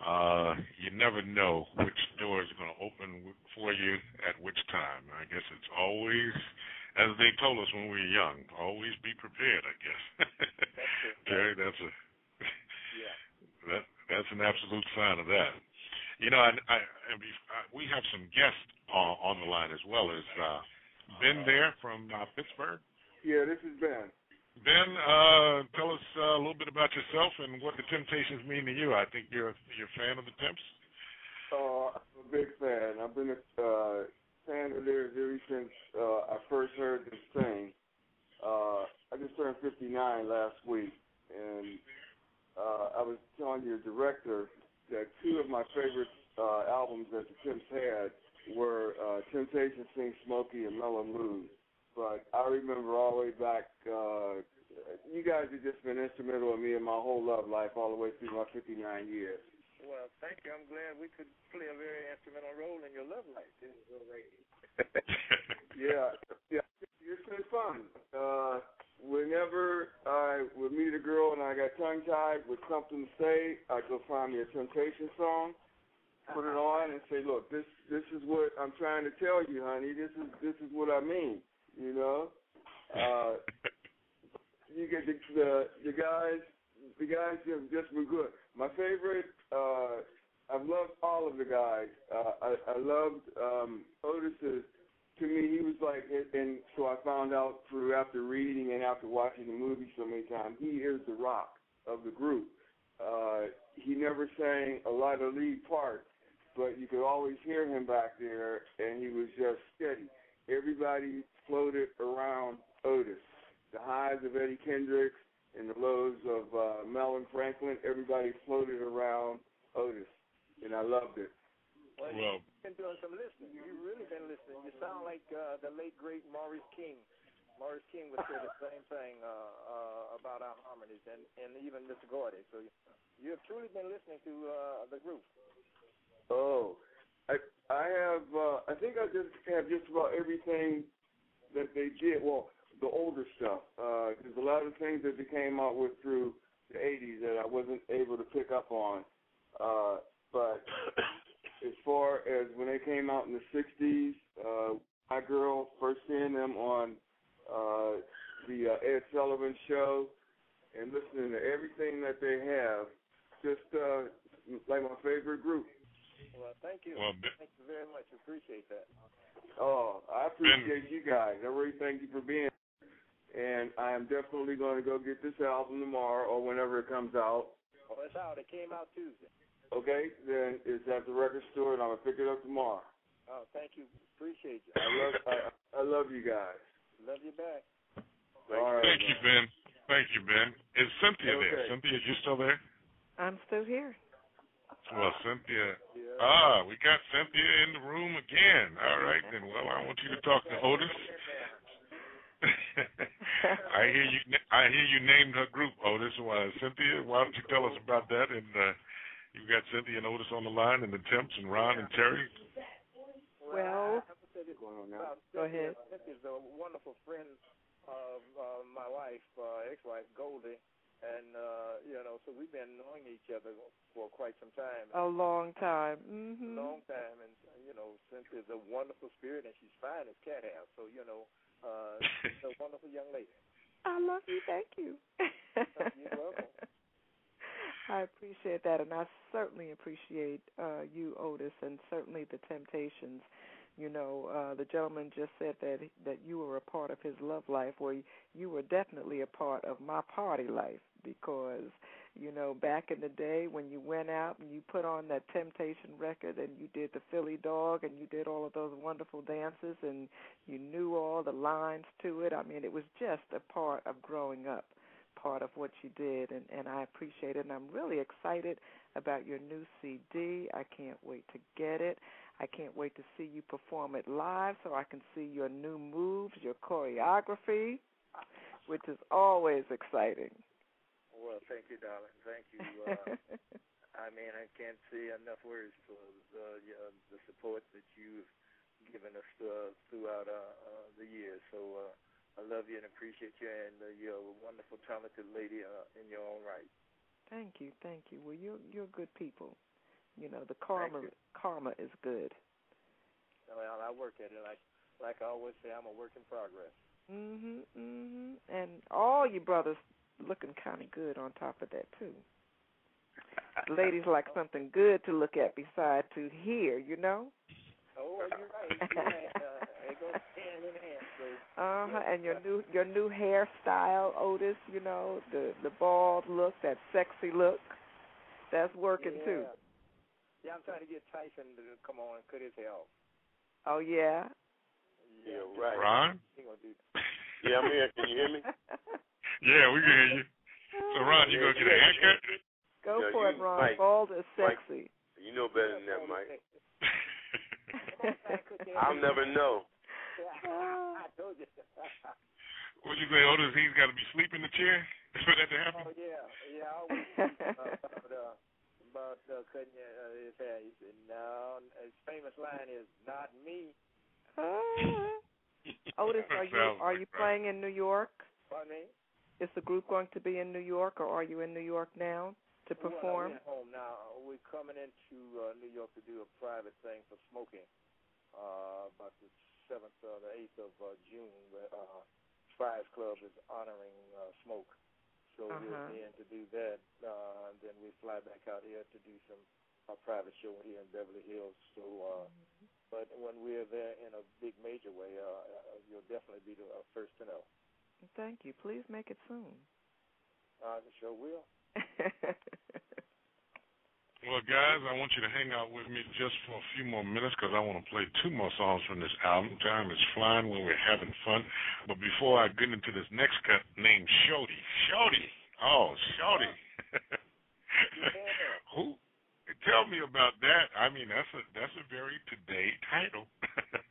uh, you never know which door is going to open for you at which time. I guess it's always, as they told us when we were young, always be prepared. I guess. Terry, that's a yeah. that that's an absolute sign of that. You know, I, I, I we have some guests on, on the line as well as uh, Ben there from uh, Pittsburgh. Yeah, this is Ben. Ben, uh, tell us uh, a little bit about yourself and what the Temptations mean to you. I think you're you're a fan of the Temps. Uh, I'm a big fan. I've been a uh, fan of theirs ever since uh, I first heard them sing. Uh, I just turned 59 last week, and uh, I was telling your director that two of my favorite uh, albums that the Temps had were uh, Temptation Sing Smokey and Mellow Mood. But I remember all the way back, uh, you guys have just been instrumental in me in my whole love life, all the way through my 59 years. Well, thank you. I'm glad we could play a very instrumental role in your love life. This is great. yeah, yeah, it's been fun. Uh, whenever I would meet a girl and I got tongue tied with something to say, I'd go find me a Temptation song, put it on, and say, "Look, this this is what I'm trying to tell you, honey. This is this is what I mean." You know, uh, you get the, the the guys. The guys have just been good. My favorite. Uh, I've loved all of the guys. Uh, I, I loved um, Otis's. To me, he was like, and so I found out through after reading and after watching the movie so many times, he is the rock of the group. Uh, he never sang a lot of lead parts, but you could always hear him back there, and he was just steady. Everybody floated around Otis. The highs of Eddie Kendricks and the lows of uh, Melvin Franklin, everybody floated around Otis, and I loved it. Well, well you've been doing some listening. You've really been listening. You sound like uh, the late great Maurice King. Maurice King would say the same thing uh, uh, about our harmonies, and and even Mr. Gordy. So you, you have truly been listening to uh, the group. Oh, I I have. Uh, I think I just have just about everything that they did. Well, the older stuff. Uh, a lot of things that they came out with through the '80s that I wasn't able to pick up on. Uh, but as far as when they came out in the '60s, uh, my girl first seeing them on uh, the uh, Ed Sullivan Show and listening to everything that they have, just uh, like my favorite group. Well, thank you. Well, thank you very much. Appreciate that. Oh, I appreciate you guys. I really thank you for being here. And I am definitely going to go get this album tomorrow or whenever it comes out. Oh, it's out. It came out Tuesday. Okay, then it's at the record store, and I'm gonna pick it up tomorrow. Oh, thank you. Appreciate you. I love, I, I love you guys. Love you back. All right, Thank you, Ben. Thank you, Ben. Is Cynthia there? Okay. Cynthia, you still there? I'm still here. Well, Cynthia. Ah, we got Cynthia in the room again. All right, then. Well, I want you to talk to Otis. I hear you. I hear you named her group, Otis. Why, Cynthia? Why don't you tell us about that? And uh, you got Cynthia and Otis on the line, and the Temps and Ron and Terry. Well, go ahead. Cynthia's a wonderful friend of uh, my wife, uh, ex-wife Goldie, and uh, you know, so we've been knowing each other for quite some time. A long time. Mm-hmm. long time, and you know, since Cynthia's a wonderful spirit, and she's fine as cat hair. So you know, uh, she's a wonderful young lady. I love you. Thank you. You're welcome. I appreciate that, and I certainly appreciate uh, you, Otis, and certainly the Temptations. You know, uh, the gentleman just said that that you were a part of his love life. where you were definitely a part of my party life because, you know, back in the day when you went out and you put on that Temptation record and you did the Philly Dog and you did all of those wonderful dances and you knew all the lines to it. I mean, it was just a part of growing up part of what you did, and, and I appreciate it. And I'm really excited about your new CD. I can't wait to get it. I can't wait to see you perform it live so I can see your new moves, your choreography, which is always exciting. Well, thank you, darling. Thank you. Uh, I mean, I can't say enough words for the uh, the support that you've given us uh, throughout uh, uh, the years. So uh, I love you and appreciate you, and uh, you're a wonderful, talented lady uh, in your own right. Thank you, thank you. Well, you're you're good people. You know, the karma karma is good. Well, I work at it like like I always say. I'm a work in progress. Mhm, mhm. And all you brothers looking kind of good on top of that too. Ladies like something good to look at beside to hear. You know. Oh, you're right. You're right. Uh, it goes hand in hand. So Uh huh. And your new your new hairstyle, Otis. You know the the bald look, that sexy look. That's working yeah. too. Yeah, I'm trying to get Tyson to come on and cut his hair off. Oh yeah. Yeah, right. Ron? He gonna do Yeah, I'm here. Can you hear me? Yeah, we can hear you. So, Ron, you gonna get a haircut? Go Yeah, for you- it, Ron. Mike, Bald is Mike. sexy. You know better than that, Mike. I'll never know. I told you. What you say, Otis? He's got to be asleep in the chair for that to happen. Oh yeah, yeah. I always uh, about uh, about uh, cutting uh, his hair. He said, "No." His famous line is, "Not me." Otis, are you are you playing in New York? Pardon me. Is the group going to be in New York, or are you in New York now to Well, perform? we're at home now. We're coming into uh, New York to do a private thing for Smokey. Uh, about the seventh or the eighth of uh, June, where uh, Friars Club is honoring uh, smoke. So Uh-huh. we're in to do that. Uh, and then we fly back out here to do some uh, private show here in Beverly Hills. So, uh, but when we're there in a big major way, uh, uh, you'll definitely be the uh, first to know. Thank you. Please make it soon. Uh, the show will. Well, guys, I want you to hang out with me just for a few more minutes because I want to play two more songs from this album. Time is flying when we're having fun. But before I get into this next cut named Shorty, Shorty, oh, Shorty. Who? Tell me about that. I mean, that's a that's a very today title.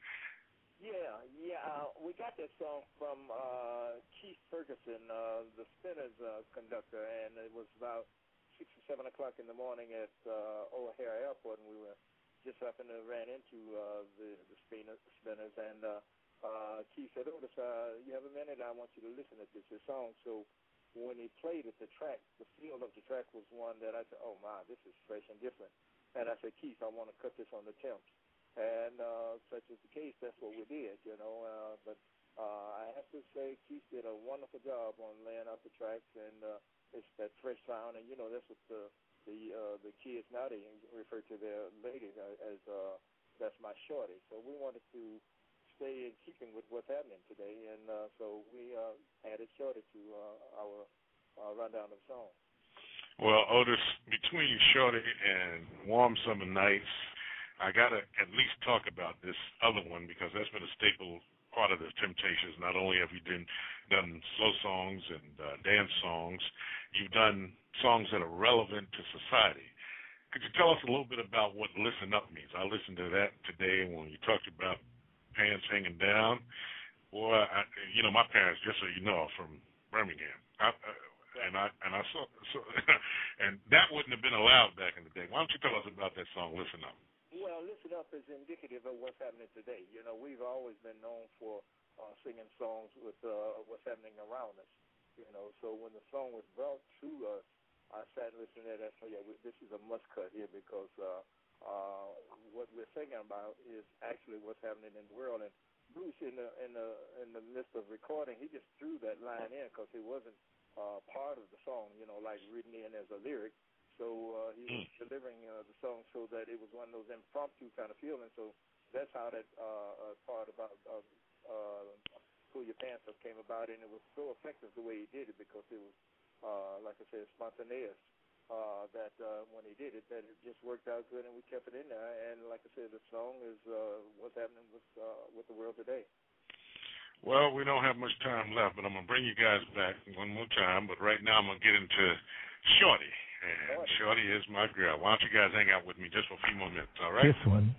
Yeah, yeah. Uh, we got that song from uh, Keith Ferguson, uh, the Spinners uh, conductor, and it was about six or seven o'clock in the morning at uh, O'Hare Airport, and we were just up and ran into uh, the the Spinners, Spinners and uh, uh, Keith said, "Otis, uh, you have a minute? I want you to listen to this, this song." So when he played it, the track, the feel of the track was one that I said, "Oh my, this is fresh and different." And I said, "Keith, I want to cut this on the temps." And uh, such is the case, that's what we did, you know. Uh, but uh, I have to say, Keith did a wonderful job on laying out the tracks, and uh, it's that fresh sound. And you know, that's what the the uh, the kids now they refer to their lady as uh, that's my shorty. So we wanted to stay in keeping with what's happening today, and uh, so we uh, added Shorty to uh, our uh, rundown of songs. Well, Otis, between Shorty and Warm Summer Nights, I got to at least talk about this other one because that's been a staple part of the Temptations. Not only have you done, done slow songs and uh, dance songs, you've done songs that are relevant to society. Could you tell us a little bit about what Listen Up means? I listened to that today when you talked about pants hanging down. Boy, you know, my parents, just so you know, are from Birmingham. I, uh, and I and I saw so and that wouldn't have been allowed back in the day. Why don't you tell us about that song Listen Up? Well, Listen Up is indicative of what's happening today. You know, we've always been known for uh, singing songs with uh, what's happening around us. You know, so when the song was brought to us, I sat listened to. I said, yeah, we, this is a must cut here because uh, uh, what we're singing about is actually what's happening in the world. And Bruce, in the in the in the midst of recording, he just threw that line in because it wasn't uh, part of the song, you know, like written in as a lyric. So uh, he was delivering uh, the song so that it was one of those impromptu kind of feelings. So that's how that uh, uh, part about uh, uh, "Pull Your Pants Up" came about, and it was so effective the way he did it because it was, uh, like I said, spontaneous. Uh, that uh, when he did it, that it just worked out good, and we kept it in there. And like I said, the song is uh, what's happening with uh, with the world today. Well, we don't have much time left, but I'm gonna bring you guys back one more time. But right now, I'm gonna get into Shorty, and Shorty is my girl. Why don't you guys hang out with me just for a few more minutes? All right? This one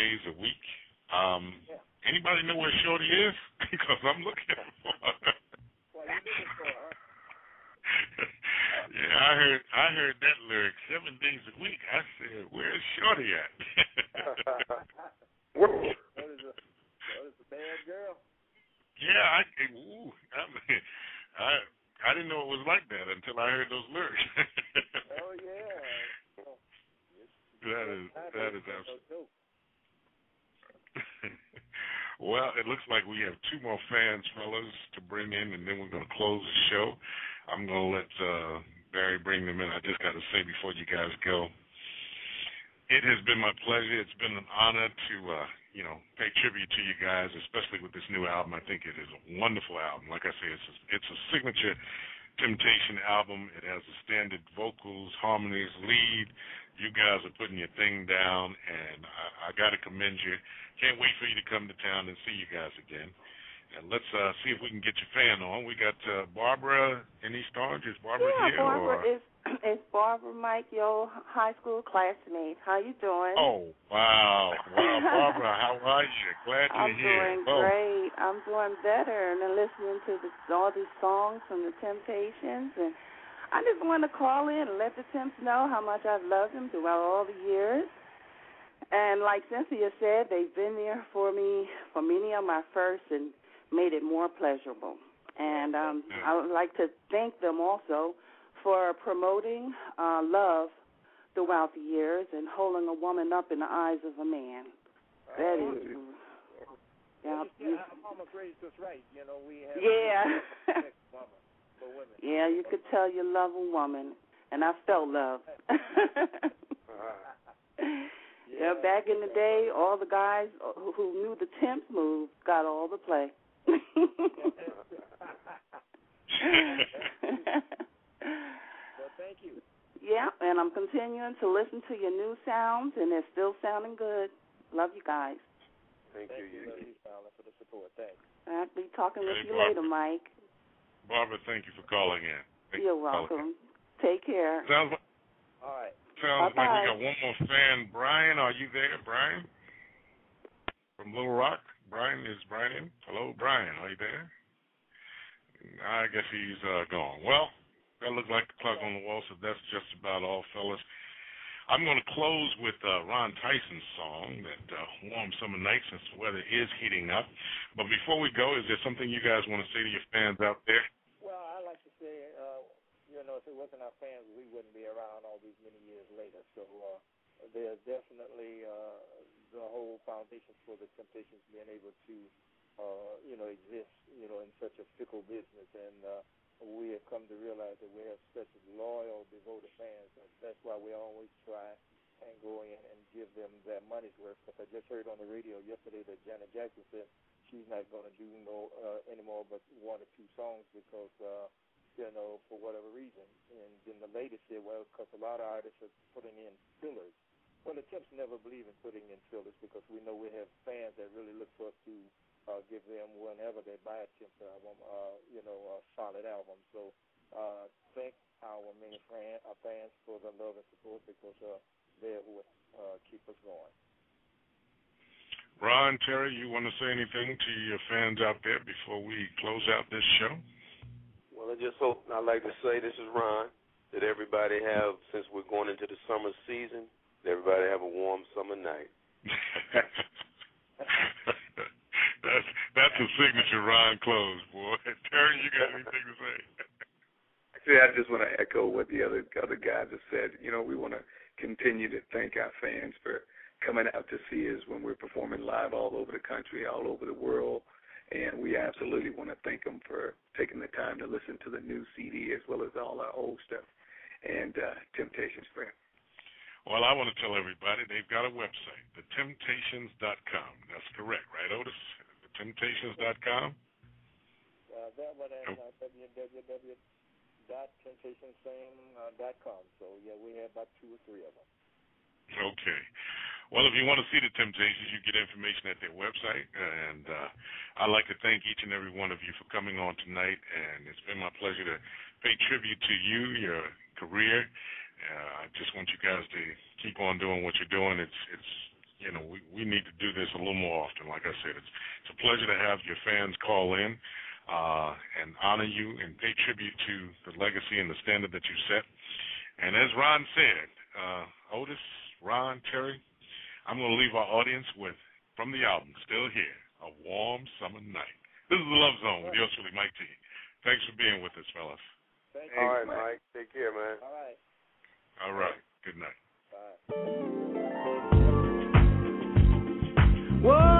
days a week. Um anybody know where Shorty is? because I'm looking for her. yeah, I heard I heard that lyric seven days a week. I said, Where's Shorty at? What is a what is a bad girl? Yeah, I ooh, I mean, I I didn't know it was like that until I heard those lyrics. Oh yeah. that is that is absolutely. well, it looks like we have two more fans, fellas, to bring in, and then we're going to close the show. I'm going to let uh, Barry bring them in. I just got to say before you guys go, it has been my pleasure. It's been an honor to, uh, you know, pay tribute to you guys, especially with this new album. I think it is a wonderful album. Like I say, it's a, it's a signature Temptation album. It has the standard vocals, harmonies, lead. You guys are putting your thing down, and I, I got to commend you. Can't wait for you to come to town and see you guys again. And let's uh, see if we can get your fan on. We got uh, Barbara in East Orange. Is Barbara yeah, here? Barbara or? is is Barbara Mike, your high school classmate. How you doing? Oh wow, wow, Barbara, how are you? Glad you're I'm here. doing oh. great. I'm doing better, and then listening to the, all these songs from the Temptations, and I just want to call in and let the Temps know how much I've loved them throughout all the years. And like Cynthia said, they've been there for me for many of my firsts and made it more pleasurable. And um, I would like to thank them also for promoting uh, love throughout the years and holding a woman up in the eyes of a man. That is Yeah. Yeah, Mama raised us right. You know, we have Yeah. Respect for women. Yeah, you could tell you love a woman, and I felt love. yeah, back in the day, all the guys who, who knew the temp move got all the play. Well, thank you. yeah, and I'm continuing to listen to your new sounds, and they're still sounding good. Love you guys. Thank, Thank you. you, Love you, for the support. Thanks. I'll be talking with Hey, you later, Mike. Barbara, thank you for calling in. Thank You're you for welcome. Take care. Sounds like, All right. sounds like we got one more fan. Brian, are you there, Brian? From Little Rock? Brian, is Brian in? Hello, Brian, are you there? I guess he's uh, gone. Well, that looks like the clock on the wall, so that's just about all, fellas. I'm going to close with uh, Ron Tyson's song, that uh, Warm Summer Night, since the weather is heating up. But before we go, is there something you guys want to say to your fans out there? Well, I like to say, uh, you know, if it wasn't our fans, we wouldn't be around all these many years later. So uh, there's definitely uh, the whole foundation for the Temptations being able to, uh, you know, exist, you know, in such a fickle business. And uh, we have come to realize that we have such loyal, devoted fans. That's why we always try and go in and give them their money's worth. Because I just heard on the radio yesterday that Janet Jackson said she's not going to do no uh, anymore but one or two songs because uh, you know for whatever reason. And then the lady said, well, because a lot of artists are putting in fillers. Well, the Temps never believe in putting in fillers because we know we have fans that really look for us to uh, give them whenever they buy a Temps album, uh, you know, a solid album. So uh, thank our many fan, uh, fans for the love and support because uh, they're who uh, keep us going. Ron, Terry, you want to say anything to your fans out there before we close out this show? Well, I just hope I'd like to say this is Ron. That everybody have since we're going into the summer season, that everybody have a warm summer night. that's that's a signature Ron close, boy. Terry, you got anything to say? Actually, I just want to echo what the other other guys have said. You know, we want to continue to thank our fans for coming out to see us when we're performing live all over the country, all over the world. And we absolutely want to thank them for taking the time to listen to the new CD as well as all our old stuff and uh, Temptations Friend. Well, I want to tell everybody they've got a website, thetemptations.com. That's correct, right, Otis? Thetemptations.com. Uh, that one and uh, www.temptationsfame.com. So yeah, we have about two or three of them. Okay. Well, if you want to see the Temptations, you get information at their website. And uh, I'd like to thank each and every one of you for coming on tonight. And it's been my pleasure to pay tribute to you, your career. Uh, I just want you guys to keep on doing what you're doing. It's it's you know we we need to do this a little more often. Like I said, it's it's a pleasure to have your fans call in uh, and honor you and pay tribute to the legacy and the standard that you set. And as Ron said, uh, Otis, Ron, Terry, I'm going to leave our audience with from the album Still Here, a warm summer night. This is the Love Zone with yours truly, Mike T. Thanks for being with us, fellas. Thank All right, Mike. Take care, man. All right. All right. Good night. Whoa,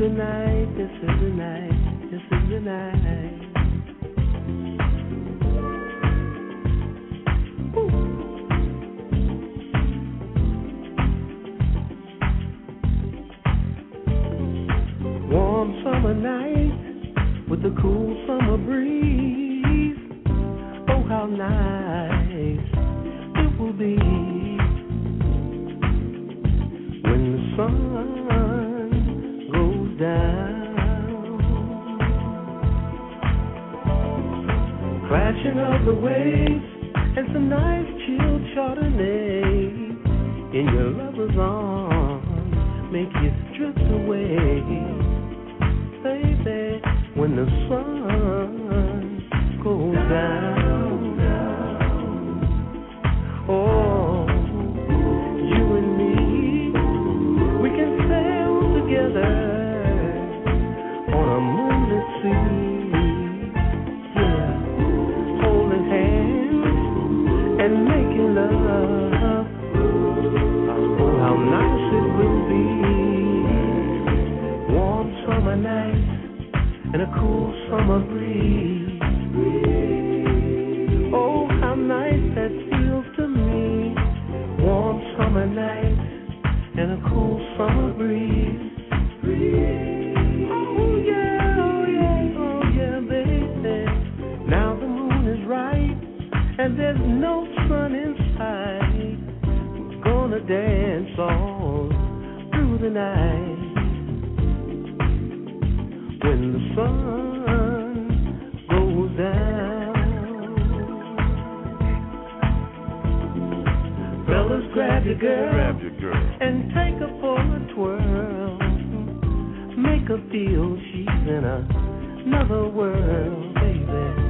the night, this is the night, this is the night. Warm summer night with the cool summer breeze. Oh, how nice it will be when the sun down. Crashing of the waves and some nice chilled Chardonnay in your lover's arms make you drift away, baby, when the sun goes down. Oh, cool summer breeze. Oh, how nice that feels to me. Warm summer night and a cool summer breeze. Oh yeah, oh yeah, oh yeah, baby. Now the moon is right and there's no sun in sight. We're gonna dance all through the night. When the sun goes down, fellas, grab your girl, Grab your girl. and take her for a twirl. Make her feel she's in another world, baby.